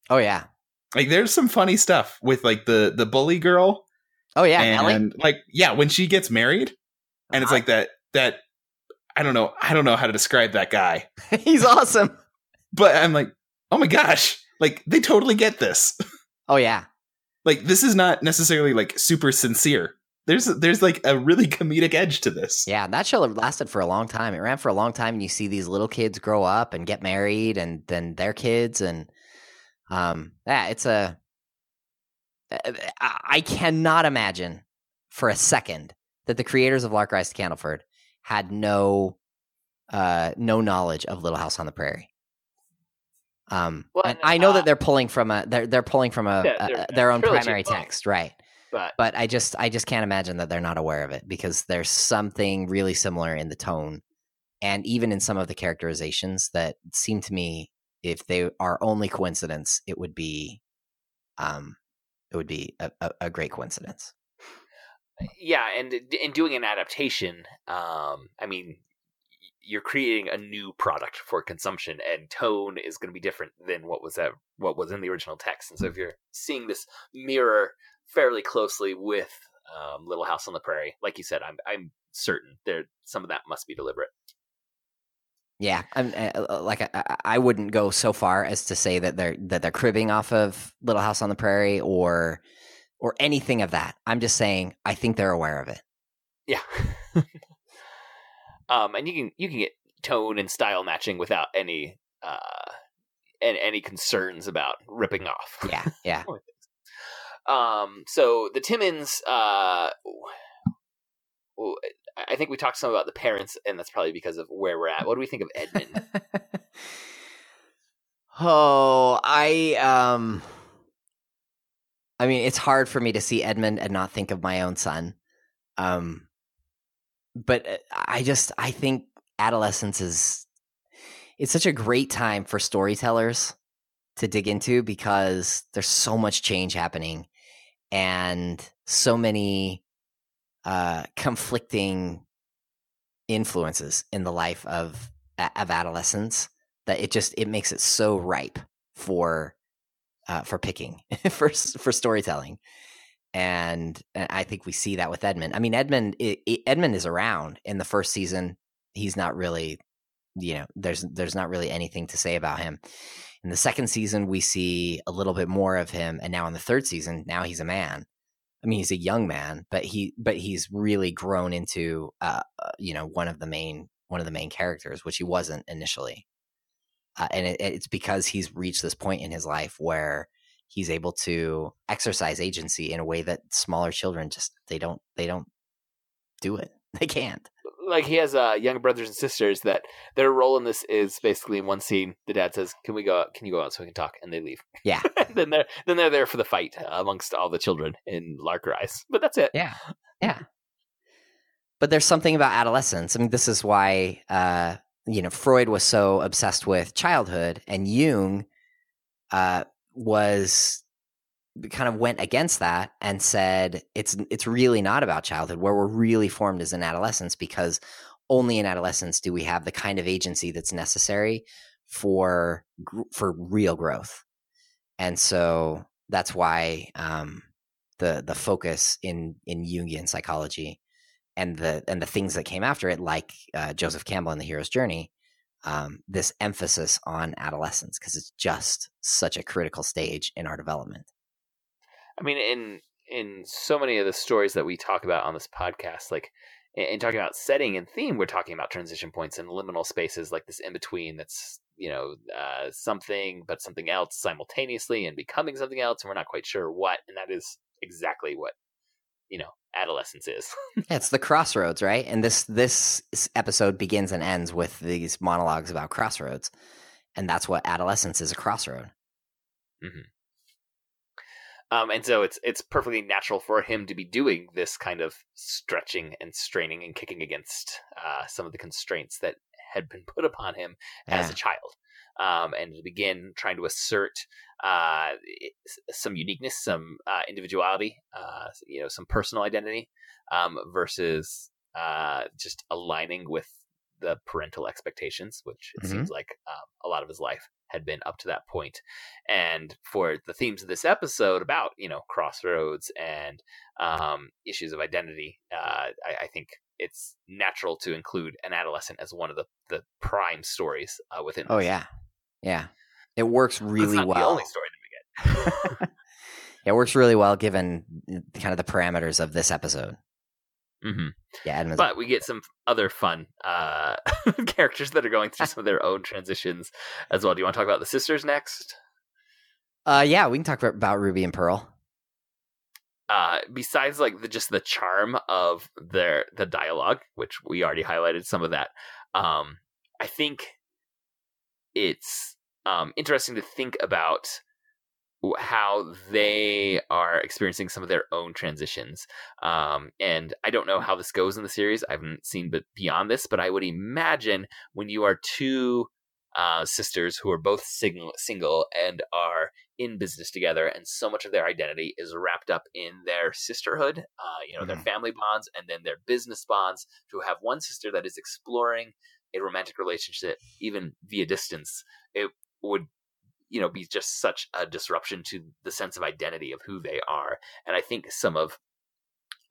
Oh yeah. Like there's some funny stuff with like the the bully girl Oh yeah, Nellie. and like yeah, when she gets married and it's Uh-huh. like that that I don't know, I don't know how to describe that guy. He's awesome. But I'm like, "Oh my gosh, like they totally get this." Oh yeah. like this is not necessarily like super sincere. There's there's like a really comedic edge to this. Yeah, that show lasted for a long time. It ran for a long time, and you see these little kids grow up and get married, and then their kids, and um, yeah, it's a. I cannot imagine for a second that the creators of Lark Rise to Candleford had no, uh, no knowledge of Little House on the Prairie. Um, Well, and and, I know uh, that they're pulling from a they're they're pulling from a, Yeah, a- a- their own primary of text, right? But but I just I just can't imagine that they're not aware of it because there's something really similar in the tone and even in some of the characterizations that seem to me if they are only coincidence it would be um it would be a, a, a great coincidence yeah, and in doing an adaptation, um, I mean, you're creating a new product for consumption, and tone is going to be different than what was that what was in the original text. And so, if you're seeing this mirror fairly closely with um, Little House on the Prairie, like you said, I'm I'm certain there some of that must be deliberate. yeah I'm uh, like I- I, I wouldn't go so far as to say that they're that they're cribbing off of Little House on the Prairie or or anything of that I'm just saying I think they're aware of it Yeah. um, and you can you can get tone and style matching without any uh, and any concerns about ripping off. yeah yeah Um, so the Timmins, uh, I think we talked some about the parents, and that's probably because of where we're at. What do we think of Edmund? oh, I um I mean, it's hard for me to see Edmund and not think of my own son. Um but uh, I just I think adolescence is it's such a great time for storytellers to dig into because there's so much change happening and so many uh conflicting influences in the life of of adolescence that it just it makes it so ripe for uh, for picking for for storytelling and, I think we see that with Edmund. I mean Edmund Edmund is around in the first season. He's not really you know there's there's not really anything to say about him. In the second season we see a little bit more of him and now in the third season now he's a man. I mean he's a young man, but he but he's really grown into uh, uh you know one of the main one of the main characters which he wasn't initially. Uh, and it, it's because he's reached this point in his life where he's able to exercise agency in a way that smaller children just they don't they don't do it. They can't like he has uh, young brothers and sisters that their role in this is basically in one scene. The dad says, "Can we go? out? Can you go out so we can talk?" And they leave. Yeah. then they're then they're there for the fight uh, amongst all the children in Lark Rise. But that's it. yeah yeah but there's something about adolescence i mean this is why uh you know freud was so obsessed with childhood and jung uh was kind of went against that and said it's it's really not about childhood where we're really formed as in adolescence because only in adolescence do we have the kind of agency that's necessary for for real growth and so that's why um the the focus in in jungian psychology and the and the things that came after it like uh, joseph campbell in the hero's journey um, this emphasis on adolescence because it's just such a critical stage in our development. I mean, in in so many of the stories that we talk about on this podcast, like in, in talking about setting and theme, we're talking about transition points and liminal spaces, like this in between that's you know uh, something but something else simultaneously and becoming something else, and we're not quite sure what. And that is exactly what you know adolescence is. Yeah, it's the crossroads, right? And this this episode begins and ends with these monologues about crossroads, and that's what adolescence is—a crossroad. Um, and so it's it's perfectly natural for him to be doing this kind of stretching and straining and kicking against uh, some of the constraints that had been put upon him as a child, um, and to begin trying to assert uh, some uniqueness, some uh, individuality, uh, you know, some personal identity, um, versus uh, just aligning with the parental expectations, which it Mhm. seems like um, a lot of his life had been up to that point and for the themes of this episode about you know crossroads and um, issues of identity uh, I, I think it's natural to include an adolescent as one of the, the prime stories uh, within Oh this. yeah, yeah. It works really not the well. only story that we get It works really well given uh, kind of the parameters of this episode. Hmm Yeah, Edmund's but we get some other fun uh, characters that are going through some of their own transitions as well. Do you want to talk about the sisters next? Uh, yeah, we can talk about- Ruby and Pearl. uh, besides like the just the charm of their the dialogue, which we already highlighted some of that, um, I think it's um, interesting to think about how they are experiencing some of their own transitions. Um, and I don't know how this goes in the series. I haven't seen but beyond this, but I would imagine when you are two uh, sisters who are both single, single and are in business together, and so much of their identity is wrapped up in their sisterhood, uh, you know, their Mhm. family bonds, and then their business bonds. To have one sister that is exploring a romantic relationship, even via distance, it would, you know, be just such a disruption to the sense of identity of who they are. And I think some of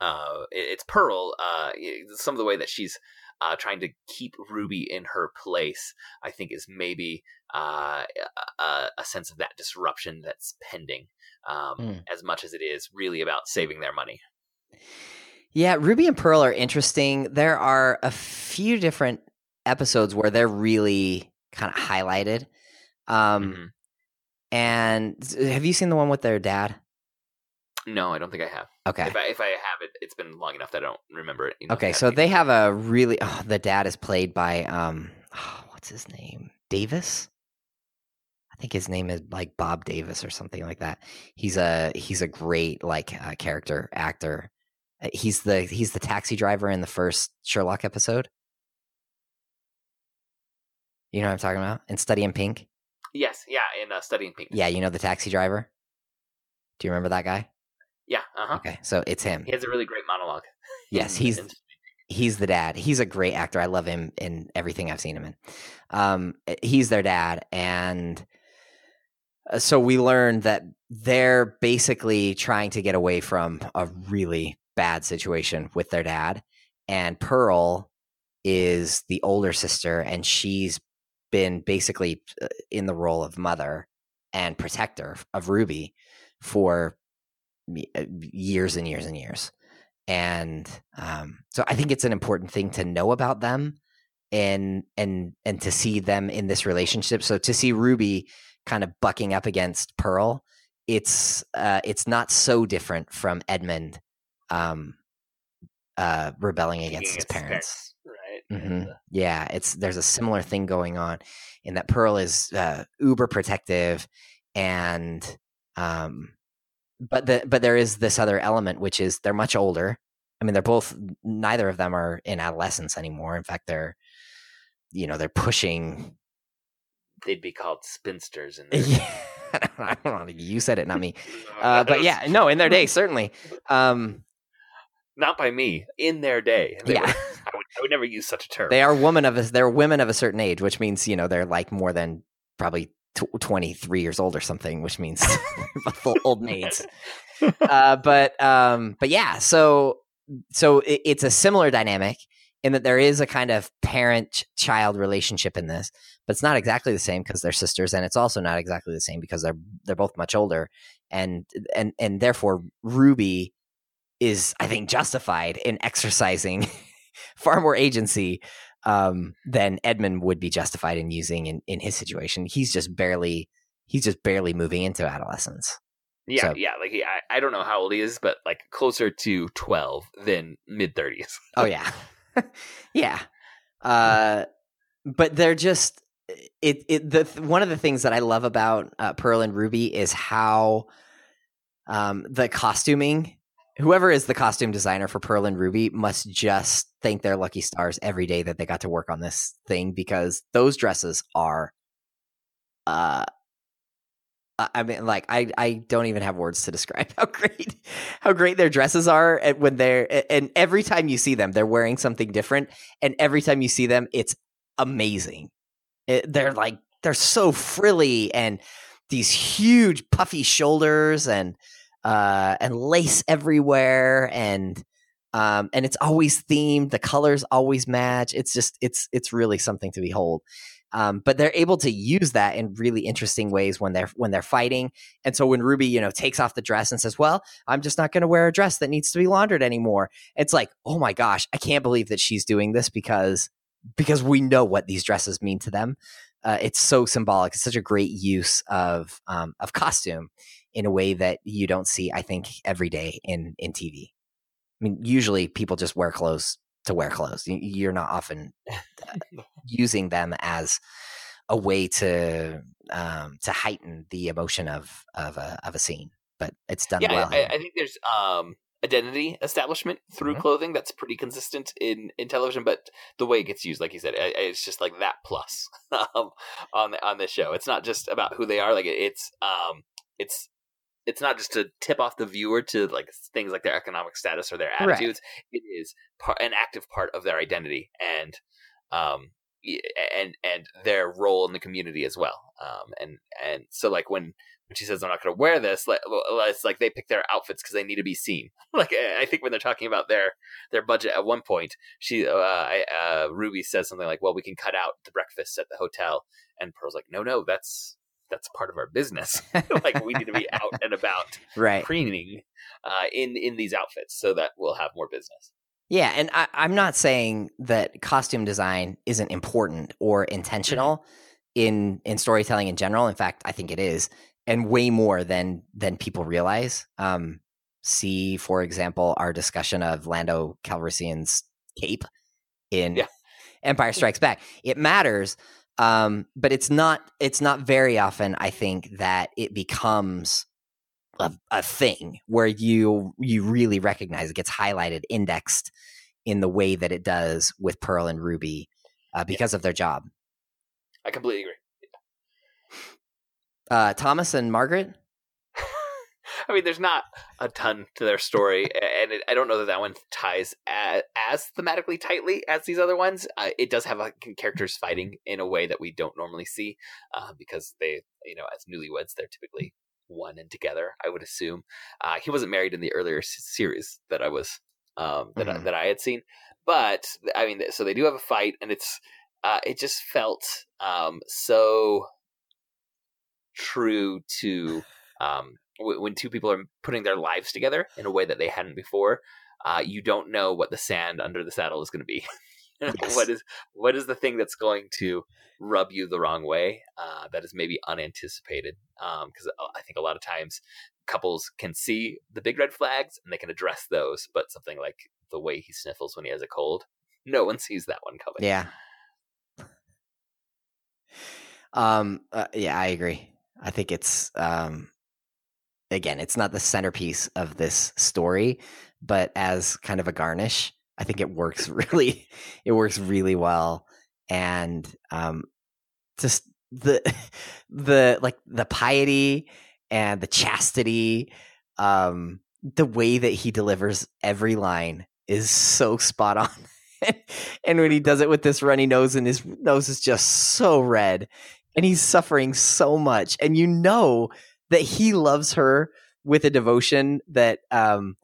uh, it's Pearl. Uh, some of the way that she's uh, trying to keep Ruby in her place, I think, is maybe uh, a, a sense of that disruption that's pending, um, Mm. as much as it is really about saving their money. Yeah, Ruby and Pearl are interesting. There are a few different episodes where they're really kind of highlighted. Um, Mhm. And have you seen the one with their dad? No, I don't think I have. Okay. If I if I have it, it's been long enough that I don't remember it. you know, Okay, so they have a really oh, the dad is played by um oh, what's his name? Davis? I think his name is like Bob Davis or something like that. He's a he's a great like uh, character actor. Uh, He's the he's the taxi driver in the first Sherlock episode. You know what I'm talking about? In Study in Pink? Yes, yeah, in uh, Study in Pink. Yeah, you know the taxi driver? Do you remember that guy? yeah, uh huh. Okay, so it's him. He has a really great monologue. Yes, he's he's the dad. He's a great actor. I love him in everything I've seen him in. Um, he's their dad, and uh, so we learned that they're basically trying to get away from a really bad situation with their dad. And Pearl is the older sister, and she's been basically uh, in the role of mother and protector of Ruby for uh, years and years and years and um, so I think it's an important thing to know about them and and and to see them in this relationship. So to see Ruby kind of bucking up against Pearl, it's uh, it's not so different from Edmund um, uh, rebelling against his parents. right? Hmm uh, Yeah, it's there's a similar thing going on in that Pearl is uh, uber protective, and um, but the but there is this other element which is they're much older. I mean, they're both neither of them are in adolescence anymore. In fact, they're you know they're pushing. they'd be called spinsters in their Yeah, I don't know. You said it, not me. Uh, but yeah, no, in their day certainly. Um, not by me. In their day, Yeah. Would- I would, never use such a term. they are women of a, they're women of a certain age, which means you know they're like more than probably tw- 23 years old or something, which means old maids. Uh, but um, but yeah, so so it, it's a similar dynamic in that there is a kind of parent child relationship in this, but it's not exactly the same because they're sisters, and it's also not exactly the same because they're they're both much older, and and and therefore Ruby is I think justified in exercising far more agency um, than Edmund would be justified in using in, in his situation. He's just barely he's just barely moving into adolescence. Yeah, So- yeah. Like he, I, I don't know how old he is, but like closer to twelve than mid thirties. Oh yeah, yeah. Uh, but they're just it. It the one of the things that I love about uh, Pearl and Ruby is how um, the costuming. Whoever is the costume designer for Pearl and Ruby must just thank their lucky stars every day that they got to work on this thing because those dresses are, uh, I mean, like I I don't even have words to describe how great how great their dresses are and when they're eh, and every time you see them they're wearing something different and every time you see them it's amazing. It, they're like they're so frilly and these huge puffy shoulders and uh and lace everywhere and um and it's always themed the colors always match it's just it's it's really something to behold um, but they're able to use that in really interesting ways when they're when they're fighting. And so when Ruby, you know, takes off the dress and says, "Well, I'm just not going to wear a dress that needs to be laundered anymore," it's like, oh my gosh, I can't believe that she's doing this because because we know what these dresses mean to them. Uh, it's so symbolic. It's such a great use of um, of costume in a way that you don't see, I think, every day in in TV. I mean, usually people just wear clothes to wear clothes. You- You're not often uh, using them as a way to um, to heighten the emotion of of a of a scene. But it's done Yeah, well. I. I think there's um identity establishment through Mhm. clothing that's pretty consistent in in television, but the way it gets used, like you said, it's just like that plus um, on the, on this show. It's not just about who they are. Like it- it's um it's it's not just to tip off the viewer to like things like their economic status or their Right. attitudes. It is part, an active part of their identity and um and and their role in the community as well. Um and and so like when when she says I'm not going to wear this, like it's like they pick their outfits because they need to be seen. like I I think when they're talking about their their budget at one point, she uh, I, uh Ruby says something like, "Well, we can cut out the breakfast at the hotel," and Pearl's like, "No, no, that's that's part of our business. like we need to be out and about right. preening uh, in in these outfits so that we'll have more business." Yeah, and I, I'm not saying that costume design isn't important or intentional in in storytelling in general. In fact, I think it is, and way more than than people realize. Um, see, for example, our discussion of Lando Calrissian's cape in Yeah. Empire Strikes Back. It matters, um, but it's not. It's not very often. I think that it becomes a, a thing where you you really recognize it gets highlighted, indexed in the way that it does with Pearl and Ruby uh, because of their job. I completely agree. Uh, Thomas and Margaret. I mean, there's not a ton to their story, and it, I don't know that that one ties as, as thematically tightly as these other ones. Uh, it does have characters fighting in a way that we don't normally see, uh, because they, you know, as newlyweds, they're typically one and together. I would assume uh, he wasn't married in the earlier s- series that I was um, that I, Mhm. that I had seen, but I mean, so they do have a fight, and it's uh, it just felt um, so true to um, w- when two people are putting their lives together in a way that they hadn't before. Uh, you don't know what the sand under the saddle is going to be. Yes. what is what is the thing that's going to rub you the wrong way? Uh, that is maybe unanticipated. Because I think a lot of times couples can see the big red flags and they can address those, but something like the way he sniffles when he has a cold, no one sees that one coming. Yeah. Um. uh, yeah, I agree. I think it's um. Again, it's not the centerpiece of this story, but as kind of a garnish, I think it works really. It works really well, and um, just the the like the piety and the chastity, um, the way that he delivers every line is so spot on. and when he does it with this runny nose and his nose is just so red and he's suffering so much and you know that he loves her with a devotion that um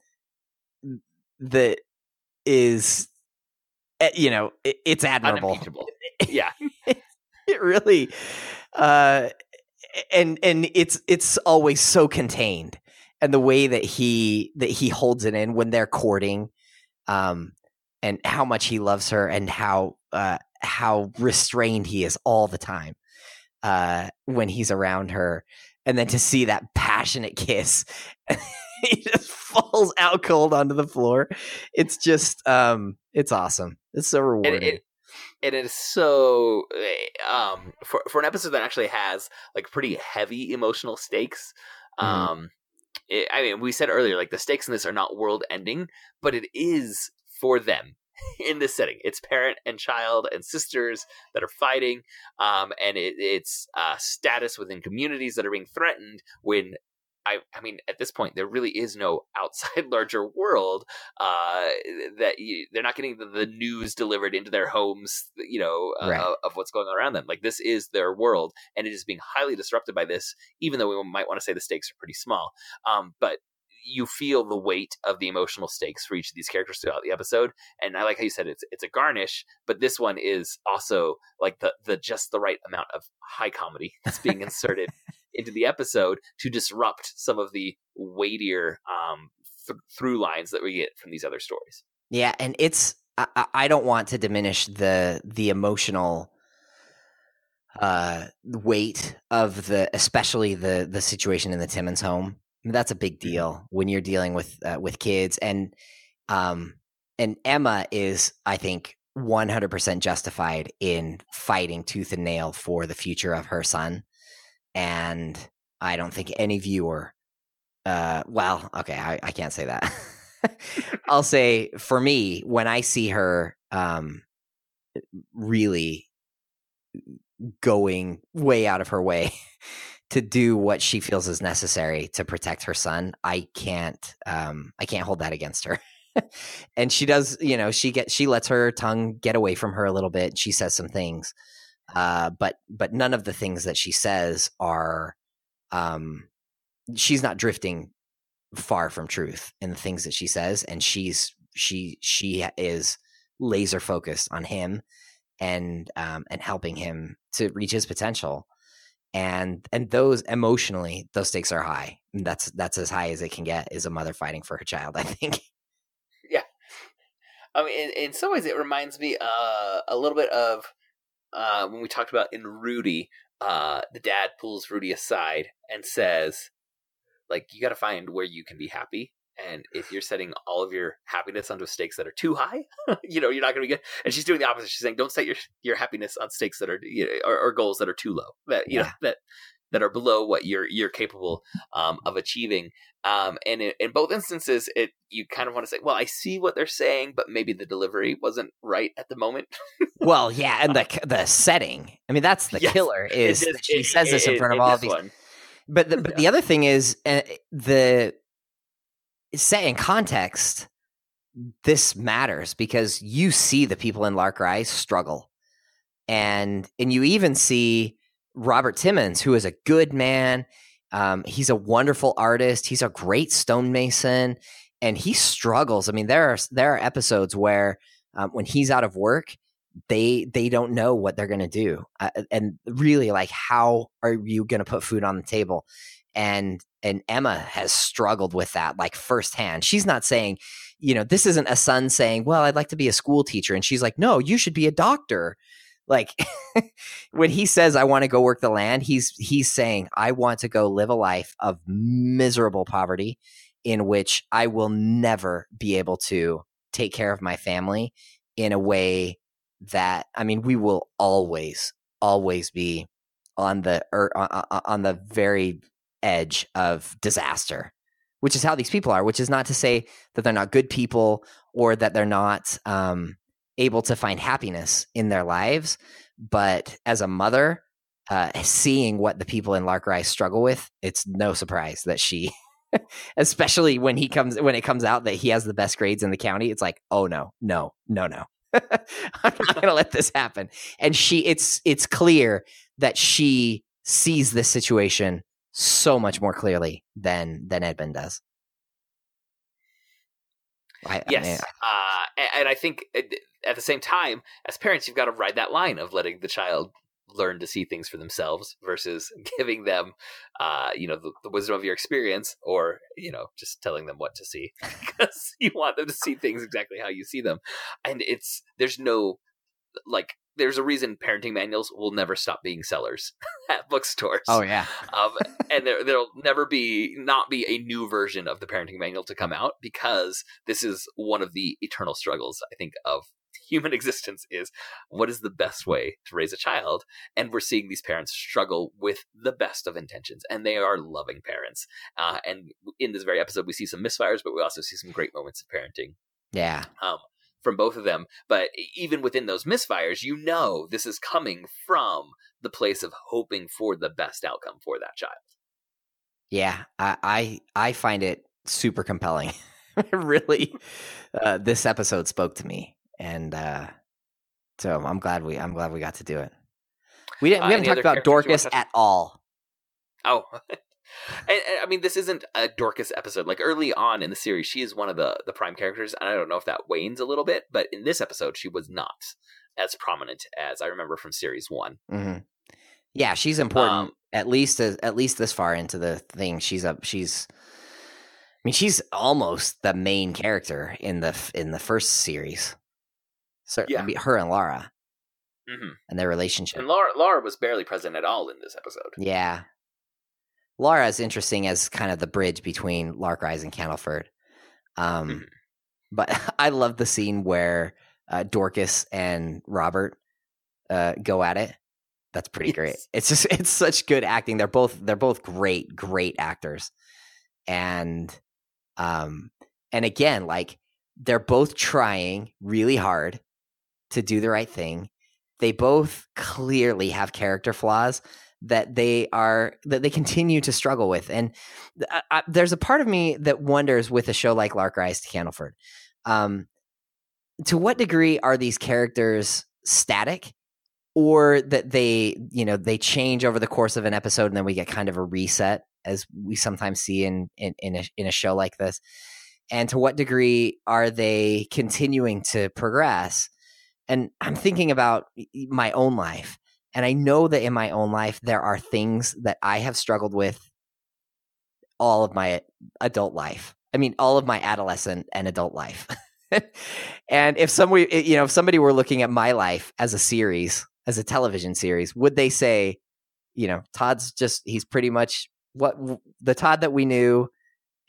that is eh, you know, it, it's admirable. Yeah. it really uh and and it's it's always so contained and the way that he that he holds it in when they're courting um and how much he loves her and how uh how restrained he is all the time uh when he's around her and then to see that passionate kiss he just falls out cold onto the floor it's just um it's awesome it's so rewarding And it, it is so eh, um for for an episode that actually has like pretty heavy emotional stakes. Mhm. Um, it, I mean, we said earlier like the stakes in this are not world ending, but it is for them in this setting. It's parent and child and sisters that are fighting, um, and it, it's uh, status within communities that are being threatened when. I, I mean, at this point, there really is no outside larger world uh, that you, they're not getting the, the news delivered into their homes, you know, uh, Right. of, what's going on around them. Like this is their world, and it is being highly disrupted by this. Even though we might want to say the stakes are pretty small, um, but you feel the weight of the emotional stakes for each of these characters throughout the episode. And I like how you said it's it's a garnish, but this one is also like the the just the right amount of high comedy that's being inserted into the episode to disrupt some of the weightier um, th- through lines that we get from these other stories. Yeah, and it's I, I- don't want to diminish the the emotional uh weight of the especially the the situation in the Timmins home. That's a big deal when you're dealing with uh, with kids and um and Emma is I think 100% justified in fighting tooth and nail for the future of her son and I don't think any viewer uh well, okay, I, I can't say that. I'll say for me, when I see her um really going way out of her way to do what she feels is necessary to protect her son, I can't um I can't hold that against her. and she does, you know, she get she lets her tongue get away from her a little bit. She says some things. Uh but but none of the things that she says are um she's not drifting far from truth in the things that she says and she's she she is laser focused on him and um and helping him to reach his potential and and those emotionally those stakes are high And that's that's as high as it can get is a mother fighting for her child i think Yeah. I mean, in, in some ways, it reminds me uh, a little bit of uh, when we talked about in Rudy. Uh, the dad pulls Rudy aside and says, "Like you got to find where you can be happy, and if you're setting all of your happiness onto stakes that are too high, you know you're not going to be good." And she's doing the opposite. She's saying, "Don't set your your happiness on stakes that are you know, or, or goals that are too low. That you know Yeah. that." That are below what you're you're capable um, of achieving, um, and in, in both instances, it you kind of want to say, "Well, I see what they're saying, but maybe the delivery wasn't right at the moment." well yeah and the the setting i mean that's the Yes. killer is that she it- says this in front of all of these one. But the, but the other thing is uh, the set in context. This matters because you see the people in Lark Rise struggle, and and you even see Robert Timmins, who is a good man. Um, he's a wonderful artist. He's a great stonemason, and he struggles. I mean, there are there are episodes where um, when he's out of work, they they don't know what they're going to do, uh, and really like how are you going to put food on the table? And and Emma has struggled with that like firsthand. She's not saying, you know, this isn't a son saying, "Well, I'd like to be a school teacher," and she's like, "No, you should be a doctor." Like when he says, "I want to go work the land," he's he's saying, "I want to go live a life of miserable poverty." In which I will never be able to take care of my family in a way that I mean we will always always be on the er, on, on the very edge of disaster which is how these people are which is not to say that they're not good people or that they're not um, able to find happiness in their lives but as a mother uh, seeing what the people in Lark Rise struggle with it's no surprise that she especially when he comes when it comes out that he has the best grades in the county it's like oh no no no no. I'm not going to let this happen. And she it's it's clear that she sees this situation so much more clearly than than edmund does I, I Yes, mean, uh, and, and I think at the same time, as parents, you've got to ride that line of letting the child learn to see things for themselves versus giving them, uh, you know, the, the wisdom of your experience, or you know, just telling them what to see because you want them to see things exactly how you see them. And it's there's no like there's a reason parenting manuals will never stop being sellers at bookstores. Oh yeah. um, and there there'll never be not be a new version of the parenting manual to come out because this is one of the eternal struggles I think of human existence is what is the best way to raise a child and we're seeing these parents struggle with the best of intentions and they are loving parents uh, and in this very episode we see some misfires but we also see some great moments of parenting Yeah. um, from both of them. But even within those misfires, you know this is coming from the place of hoping for the best outcome for that child. Yeah. I I, I find it super compelling. really, uh, this episode spoke to me, and uh, so I'm glad we I'm glad we got to do it. We didn't Uh, we haven't talked about Dorcas at all. Oh. And, and, I mean, this isn't a Dorcas episode. Like early on in the series, she is one of the the prime characters, and I don't know if that wanes a little bit, but in this episode, she was not as prominent as I remember from series one. hmm Yeah, she's important. Um, at least as, at least this far into the thing, she's up. She's, I mean, she's almost the main character in the in the first series. So Yeah. I mean, her and Laura hmm and their relationship. And Laura, Laura was barely present at all in this episode. yeah, Laura is interesting as kind of the bridge between Larkrise and Candleford. Um, Mhm. but I love the scene where uh, Dorcas and Robert uh, go at it. That's pretty great. It's just it's such good acting. They're both they're both great great actors, and um and again like they're both trying really hard to do the right thing. They both clearly have character flaws that they are that they continue to struggle with, and I, I, there's a part of me that wonders with a show like Lark Rise to Candleford, um, to what degree are these characters static? Or that they you know they change over the course of an episode and then we get kind of a reset as we sometimes see in in in a, in a show like this? And to what degree are they continuing to progress? And i'm thinking about my own life and i know that in my own life there are things that i have struggled with all of my adult life. I mean all of my adolescent and adult life. And if somebody you know if somebody were looking at my life as a series as a television series would they say you know todd's just he's pretty much what the todd that we knew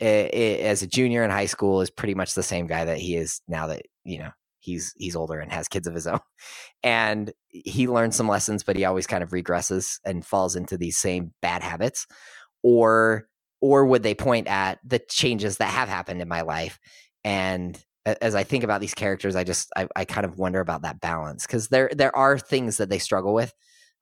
uh, as a junior in high school is pretty much the same guy that he is now that you know he's he's older and has kids of his own and he learns some lessons but he always kind of regresses and falls into these same bad habits or or would they point at the changes that have happened in my life and as I think about these characters, I just I, I kind of wonder about that balance because there there are things that they struggle with.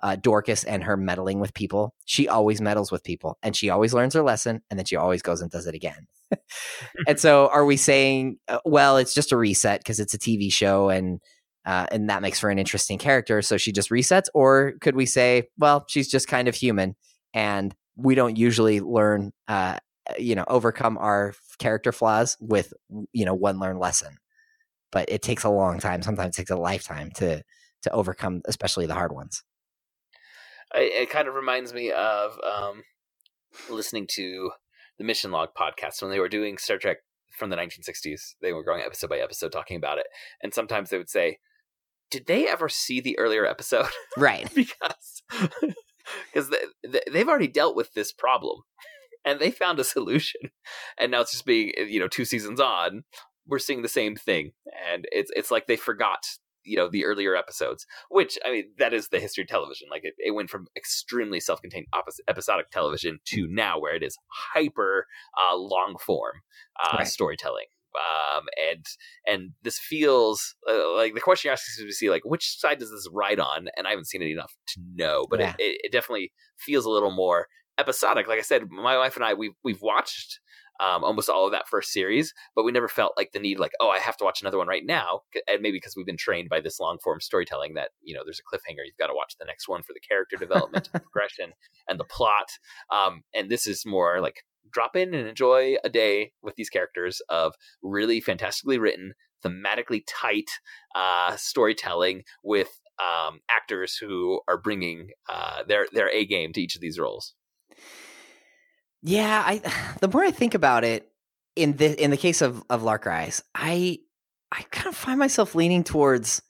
Uh, Dorcas and her meddling with people. She always meddles with people, and she always learns her lesson, and then she always goes and does it again. and so, are we saying, uh, well, it's just a reset because it's a TV show, and uh, and that makes for an interesting character, so she just resets, or could we say, well, she's just kind of human, and we don't usually learn uh, you know overcome our character flaws with you know one learned lesson but it takes a long time sometimes it takes a lifetime to to overcome especially the hard ones I, it kind of reminds me of um, listening to the Mission Log podcast when they were doing Star Trek from the 1960s. They were going episode by episode talking about it, and sometimes they would say, "Did they ever see the earlier episode?" right. Because because they, they, they've already dealt with this problem. And they found a solution. And now it's just being you know two seasons on we're seeing the same thing. And it's it's like they forgot you know the earlier episodes which i mean that is the history of television. Like it, it went from extremely self-contained episodic television to now where it is hyper uh, long form uh, Right. storytelling. Um, and and this feels uh, like the question you're asking is to see like which side does this ride on? And i haven't seen it enough to know but Yeah. it, it, it definitely feels a little more episodic. Like i said my wife and i we've, we've watched um, almost all of that first series but we never felt like the need like oh i have to watch another one right now and maybe because we've been trained by this long form storytelling that you know there's a cliffhanger you've got to watch the next one for the character development and progression and the plot um, and this is more like drop in and enjoy a day with these characters of really fantastically written thematically tight uh, storytelling with um, actors who are bringing uh, their their A game to each of these roles. Yeah, I the more I think about it, in the in the case of of Lark Rise, I I kind of find myself leaning towards.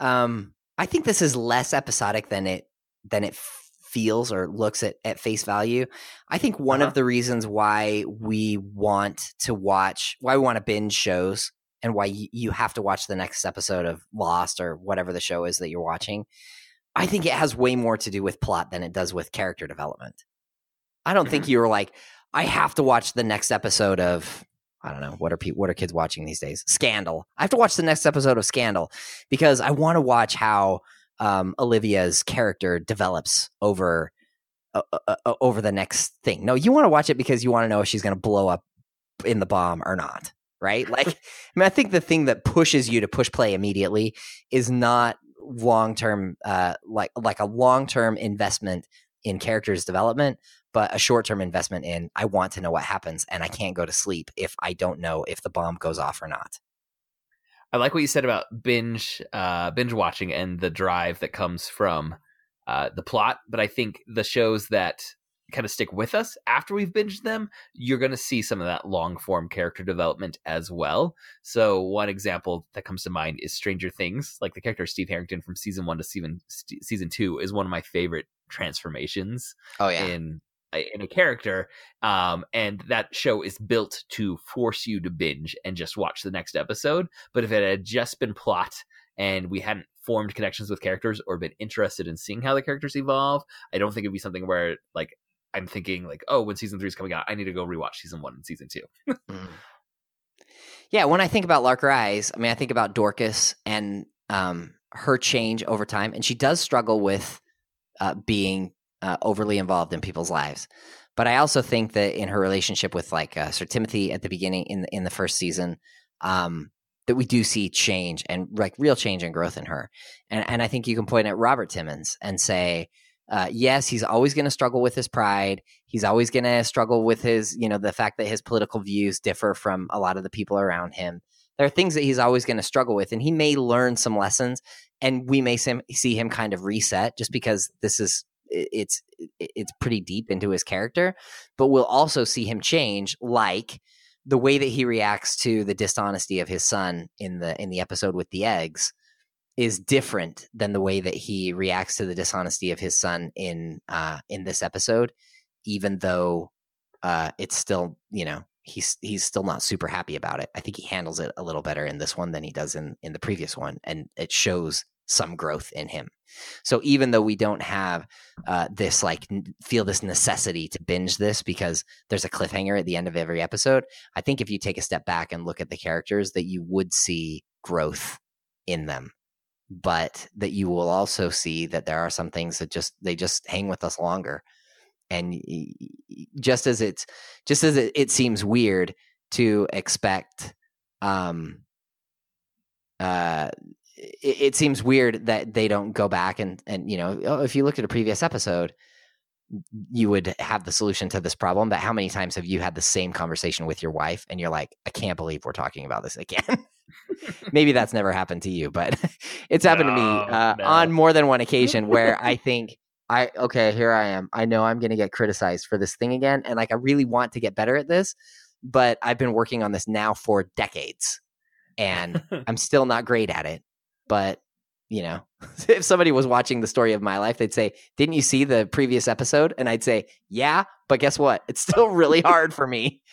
Um, I think this is less episodic than it than it feels or looks at at face value. I think one Uh-huh. of the reasons why we want to watch, why we want to binge shows, and why y- you have to watch the next episode of Lost or whatever the show is that you're watching. I think it has way more to do with plot than it does with character development. I don't think you were like, I have to watch the next episode of I don't know what are people what are kids watching these days? Scandal. I have to watch the next episode of Scandal because I want to watch how um, Olivia's character develops over uh, uh, uh, over the next thing. No, you want to watch it because you want to know if she's going to blow up in the bomb or not, right? Like, I mean, I think the thing that pushes you to push play immediately is not long term, uh, like like a long term investment in characters development, but a short term investment in I want to know what happens, and I can't go to sleep if I don't know if the bomb goes off or not. I like what you said about binge uh, binge watching and the drive that comes from uh, the plot, but I think the shows that kind of stick with us after we've binged them, you're going to see some of that long form character development as well. So one example that comes to mind is Stranger Things. Like the character Steve Harrington from season one to season season two is one of my favorite transformations Oh yeah, in in a character um and that show is built to force you to binge and just watch the next episode but if it had just been plot and we hadn't formed connections with characters or been interested in seeing how the characters evolve i don't think it'd be something where like i'm thinking like oh when season three is coming out i need to go rewatch season one and season two Mm. Yeah, when I think about Lark Rise, I mean, I think about Dorcas and um, her change over time, and she does struggle with uh, being uh, overly involved in people's lives. But I also think that in her relationship with like uh, Sir Timothy at the beginning in in the first season, um, that we do see change and like real change and growth in her. And and I think you can point at Robert Timmins and say, uh, yes, he's always going to struggle with his pride. He's always going to struggle with his, you know, the fact that his political views differ from a lot of the people around him. There are things that he's always going to struggle with, and he may learn some lessons, and we may see him kind of reset just because this is it's it's pretty deep into his character. But we'll also see him change, like the way that he reacts to the dishonesty of his son in the in the episode with the eggs is different than the way that he reacts to the dishonesty of his son in uh in this episode even though uh it's still you know he's he's still not super happy about it i think he handles it a little better in this one than he does in in the previous one and it shows some growth in him so even though we don't have uh this like n- feel this necessity to binge this because there's a cliffhanger at the end of every episode i think if you take a step back and look at the characters that you would see growth in them but that you will also see that there are some things that just they just hang with us longer. And just as it's just as it, it seems weird to expect um uh it, it seems weird that they don't go back and and you know oh, if you looked at a previous episode you would have the solution to this problem but how many times have you had the same conversation with your wife and you're like i can't believe we're talking about this again maybe that's never happened to you but it's happened to me uh, no. on more than one occasion where i think i okay here i am i know i'm going to get criticized for this thing again and like i really want to get better at this but i've been working on this now for decades and i'm still not great at it but you know if somebody was watching the story of my life they'd say didn't you see the previous episode and i'd say yeah but guess what it's still really hard for me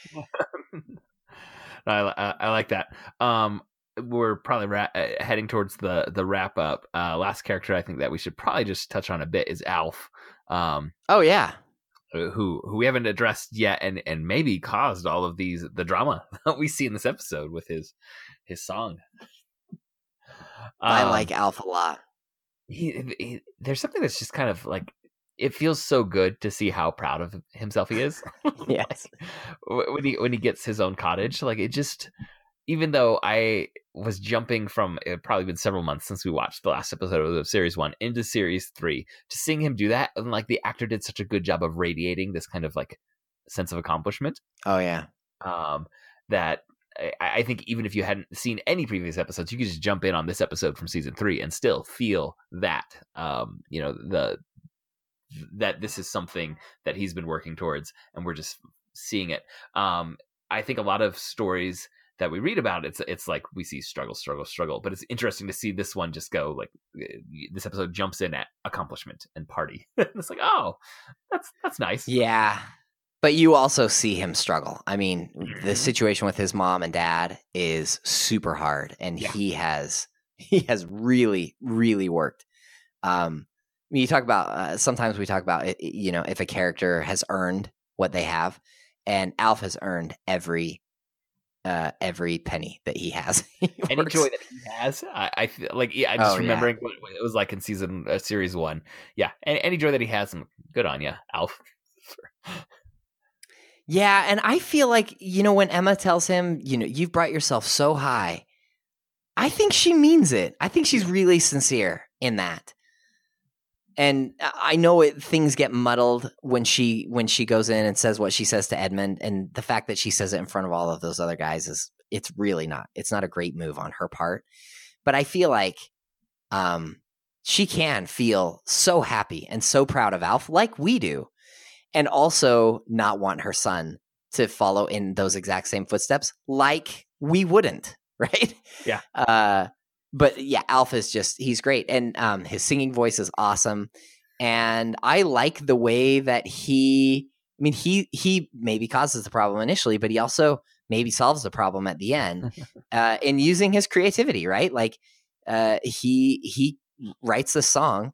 I, I, I like that. Um, we're probably ra- uh, heading towards the the wrap up. Uh, last character I think that we should probably just touch on a bit is Alf. Um, oh yeah who who we haven't addressed yet, and and maybe caused all of these the drama that we see in this episode with his his song. I Um, like alf a lot. he, he, there's something that's just kind of like it feels so good to see how proud of himself he is. yes. Wh- when he when he gets his own cottage, like it just even though I was jumping from it probably been several months since we watched the last episode of series one into series three, to seeing him do that and like the actor did such a good job of radiating this kind of like sense of accomplishment. Oh yeah. Um, that I, I think even if you hadn't seen any previous episodes, you could just jump in on this episode from season three and still feel that. Um, you know the that this is something that he's been working towards, and we're just seeing it. Um, I think a lot of stories that we read about it's it's like we see struggle struggle struggle but it's interesting to see this one just go like eh, this episode jumps in at accomplishment and party it's like oh that's that's nice Yeah. But you also see him struggle. I mean, the Mhm. situation with his mom and dad is super hard and Yeah. he has he has really really worked. Um I mean, you talk about uh, sometimes we talk about it, you know, if a character has earned what they have and Alf has earned every uh every penny that he has. He any works- joy that he has i, I like yeah i'm just Oh, remembering what what it was like in season uh, series one yeah any, any joy that he has good on you alf Yeah, and I feel like, you know, when Emma tells him, you know, you've brought yourself so high, I think she means it. I think she's really sincere in that. And I know it things get muddled when she when she goes in and says what she says to Edmund and the fact that she says it in front of all of those other guys is it's really not. It's not a great move on her part. But I feel like um she can feel so happy and so proud of Alf like we do and also not want her son to follow in those exact same footsteps like we wouldn't right? Yeah. uh but yeah alf is just he's great. And um his singing voice is awesome. And i like the way that he i mean he he maybe causes the problem initially but he also maybe solves the problem at the end uh in using his creativity right? Like uh he he writes the song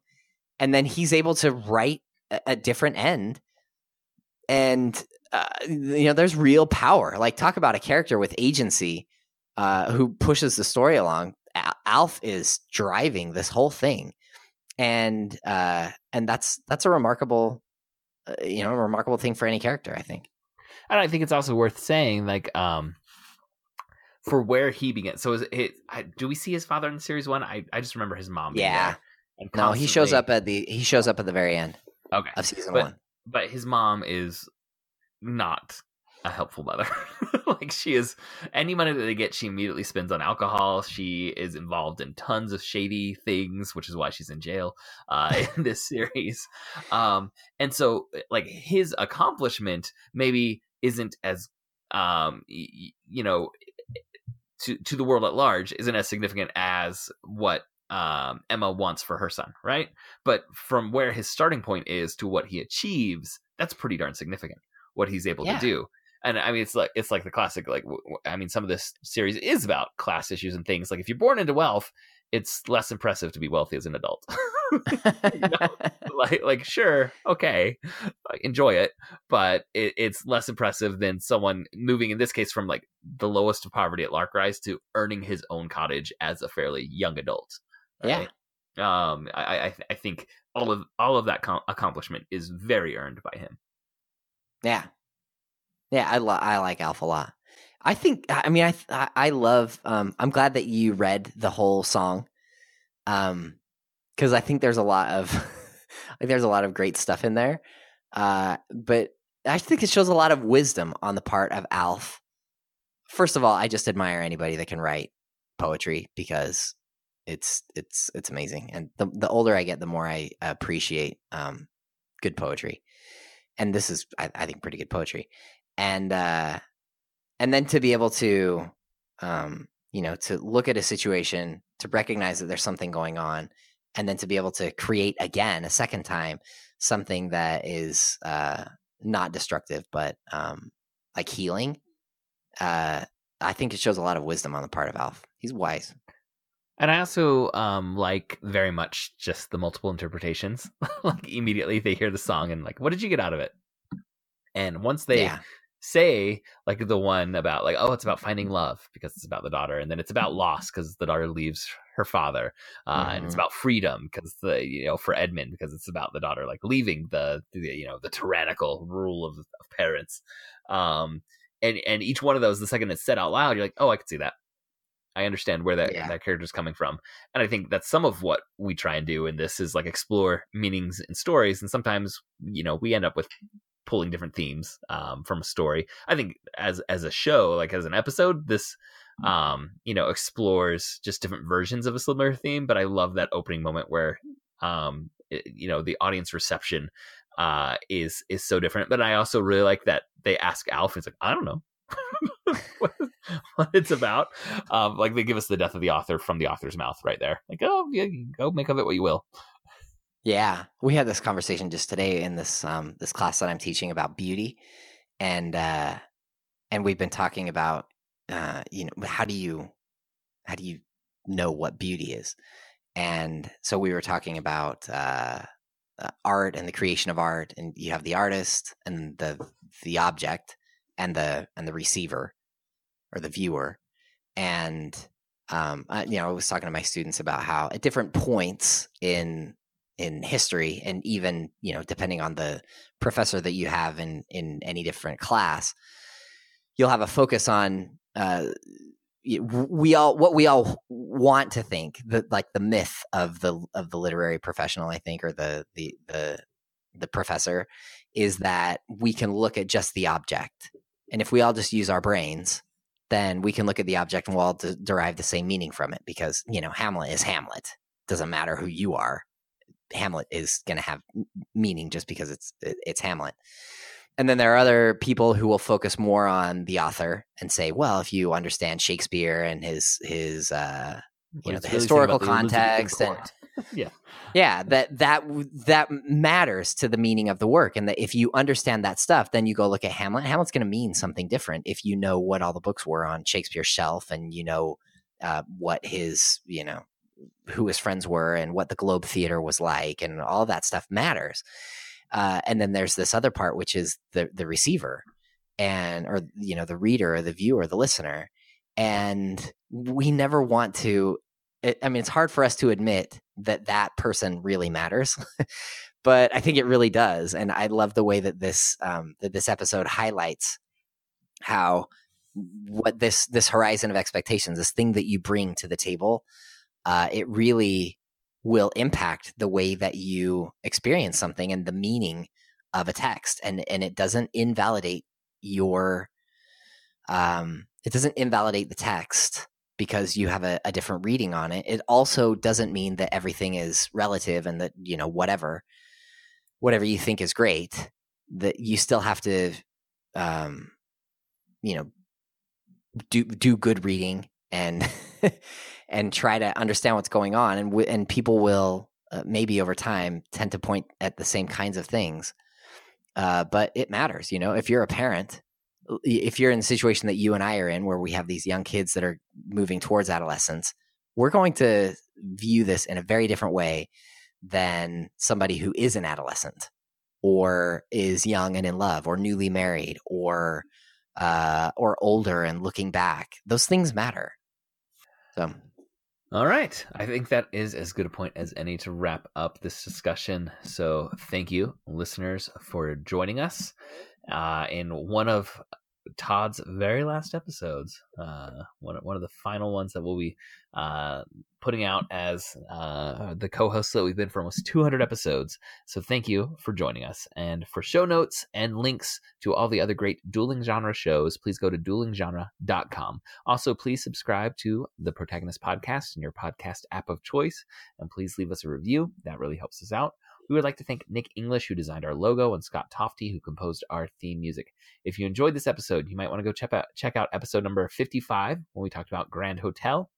and then he's able to write a, a different end and uh, you know there's real power. Like talk about a character with agency uh, who pushes the story along. Alf is driving this whole thing. And uh, and that's that's a remarkable uh, you know a remarkable thing for any character i think. And i think it's also worth saying like um for where he began so is it I, do we see his father in series one? I, I just remember his mom being Yeah. no he shows up at the he shows up at the very end okay. of season But- one but his mom is not a helpful mother. like she is any money that they get, she immediately spends on alcohol. She is involved in tons of shady things, which is why she's in jail uh, in this series. Um, and so, like his accomplishment maybe isn't as um, you know to to the world at large isn't as significant as what um, Emma wants for her son, right? But from where his starting point is to what he achieves, that's pretty darn significant. What he's able Yeah. to do, and I mean, it's like it's like the classic. Like, I mean, some of this series is about class issues and things. Like, if you're born into wealth, it's less impressive to be wealthy as an adult. like, like sure, okay, like, enjoy it, but it, it's less impressive than someone moving in this case from like the lowest of poverty at Lark Rise to earning his own cottage as a fairly young adult. Yeah. right? Um, I, I, I think all of all of that com- accomplishment is very earned by him. Yeah, yeah, I lo- I like Alf a lot. I think I mean I I, I love. Um, I'm glad that you read the whole song, um, because I think there's a lot of like there's a lot of great stuff in there. Uh, but I think it shows a lot of wisdom on the part of Alf. First of all, I just admire anybody that can write poetry because it's it's it's amazing. And the the older I get, the more I appreciate um, good poetry. And this is, I, I think, pretty good poetry. And uh, and then to be able to, um, you know, to look at a situation, to recognize that there's something going on, and then to be able to create again a second time something that is uh, not destructive but um, like healing. Uh, I think it shows a lot of wisdom on the part of Alf. He's wise. And I also um like very much just the multiple interpretations. like immediately they hear the song and like, what did you get out of it? And once they yeah, say like the one about like oh it's about finding love because it's about the daughter and then it's about loss because the daughter leaves her father uh, and it's Mhm. about freedom because the you know for edmund because it's about the daughter like leaving the, the you know the tyrannical rule of, of parents um and and each one of those the second it's said out loud you're like oh i can see that i understand where that Yeah. that character's coming from and i think that's some of what we try and do in this is like explore meanings and stories and sometimes you know we end up with pulling different themes um, from a story. I think as as a show, like as an episode, this um, you know explores just different versions of a similar theme. But I love that opening moment where um, it, you know the audience reception uh, is is so different. But I also really like that they ask Alf. It's like I don't know. what, it's about. Um, like they give us the death of the author from the author's mouth right there. Like, oh, yeah, go make of it what you will. Yeah, we had this conversation just today in this um, this class that I'm teaching about beauty, and uh, and we've been talking about uh, you know how do you how do you know what beauty is, and so we were talking about uh, uh, art and the creation of art, and you have the artist and the the object and the and the receiver or the viewer, and um, I, you know I was talking to my students about how at different points in in history and even you know depending on the professor that you have in in any different class you'll have a focus on uh we all what we all want to think that like the myth of the of the literary professional i think or the the the the professor is that we can look at just the object and if we all just use our brains then we can look at the object and we'll all de- derive the same meaning from it because you know hamlet is hamlet. Doesn't matter who you are. Hamlet is going to have meaning just because it's it's Hamlet. And then there are other people who will focus more on the author and say, well, if you understand Shakespeare and his his uh, you know the historical context and yeah yeah that that that matters to the meaning of the work and that if you understand that stuff then you go look at hamlet hamlet's going to mean something different if you know what all the books were on shakespeare's shelf and you know uh, what his you know who his friends were and what the Globe Theater was like, and all that stuff matters. Uh, and then there's this other part, which is the the receiver, and or you know the reader, or the viewer, the listener, and we never want to. I mean, it's hard for us to admit that that person really matters, but I think it really does. And I love the way that this um, that this episode highlights how what this this horizon of expectations, this thing that you bring to the table, uh, it really will impact the way that you experience something and the meaning of a text and and it doesn't invalidate your um it doesn't invalidate the text because you have a, a different reading on it it also doesn't mean that everything is relative and that you know whatever whatever you think is great that you still have to um you know do do good reading and and try to understand what's going on and w- and people will uh, maybe over time tend to point at the same kinds of things uh, but it matters you know? If you're a parent if you're in the situation that you and I are in where we have these young kids that are moving towards adolescence we're going to view this in a very different way than somebody who is an adolescent or is young and in love or newly married or uh, or older and looking back those things matter so, all right. I think that is as good a point as any to wrap up this discussion. So, thank you, listeners, for joining us uh, in one of Todd's very last episodes, uh, one one of the final ones that we'll be uh, putting out as uh, the co-hosts that we've been for almost 200 episodes. So thank you for joining us. And for show notes and links to all the other great dueling genre shows, please go to duelinggenre.com. Also, please subscribe to the Protagonist Podcast in your podcast app of choice, and please leave us a review. That really helps us out. We would like to thank Nick English, who designed our logo, and Scott Tofty, who composed our theme music. If you enjoyed this episode, you might want to go check out, check out episode number 55 when we talked about Grand Hotel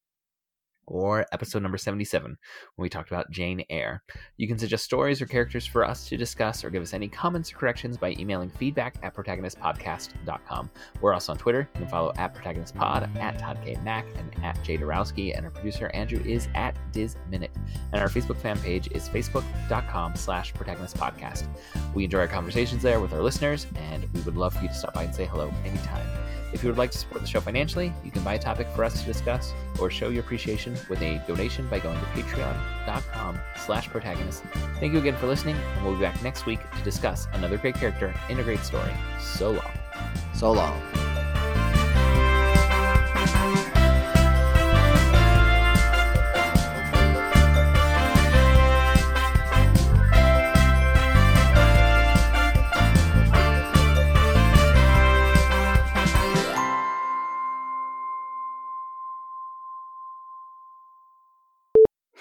or episode number 77 when we talked about Jane Eyre. You can suggest stories or characters for us to discuss or give us any comments or corrections by emailing feedback at protagonistpodcast.com. We're also on Twitter. You can follow at protagonistpod, at Todd K. Mack, and at Jay Dorowski. And our producer, Andrew, is at DizMinute. And our Facebook fan page is facebook.com slash protagonistpodcast. We enjoy our conversations there with our listeners, and we would love for you to stop by and say hello anytime. If you would like to support the show financially, you can buy a topic for us to discuss or show your appreciation with a donation by going to patreon.com slash protagonist. Thank you again for listening, and we'll be back next week to discuss another great character in a great story. So long. So long.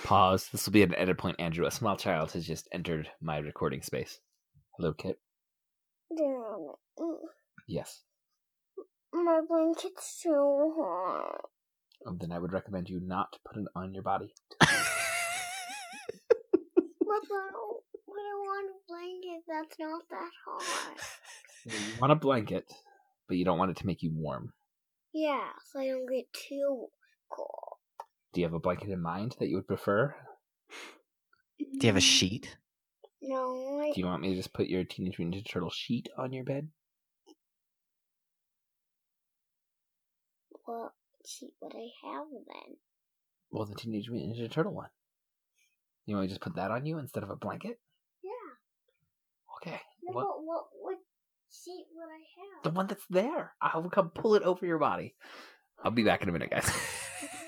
Pause. This will be an edit point, Andrew. A small child has just entered my recording space. Hello, Kit. Damn it. Yes. My blanket's too hot. Um, then I would recommend you not put it on your body. But, but, but I want a blanket that's not that hot. You want a blanket, but you don't want it to make you warm. Yeah, so I don't get too cold. Do you have a blanket in mind that you would prefer? Do you have a mm. sheet? No, I, Do you want me to just put your Teenage Mutant Ninja Turtle sheet on your bed? what sheet would I have then? Well, the Teenage Mutant Ninja Turtle one. You want me to just put that on you instead of a blanket? Yeah. Okay. No, What? but what what sheet would I have? The one that's there. I'll come pull it over your body. I'll be back in a minute, guys.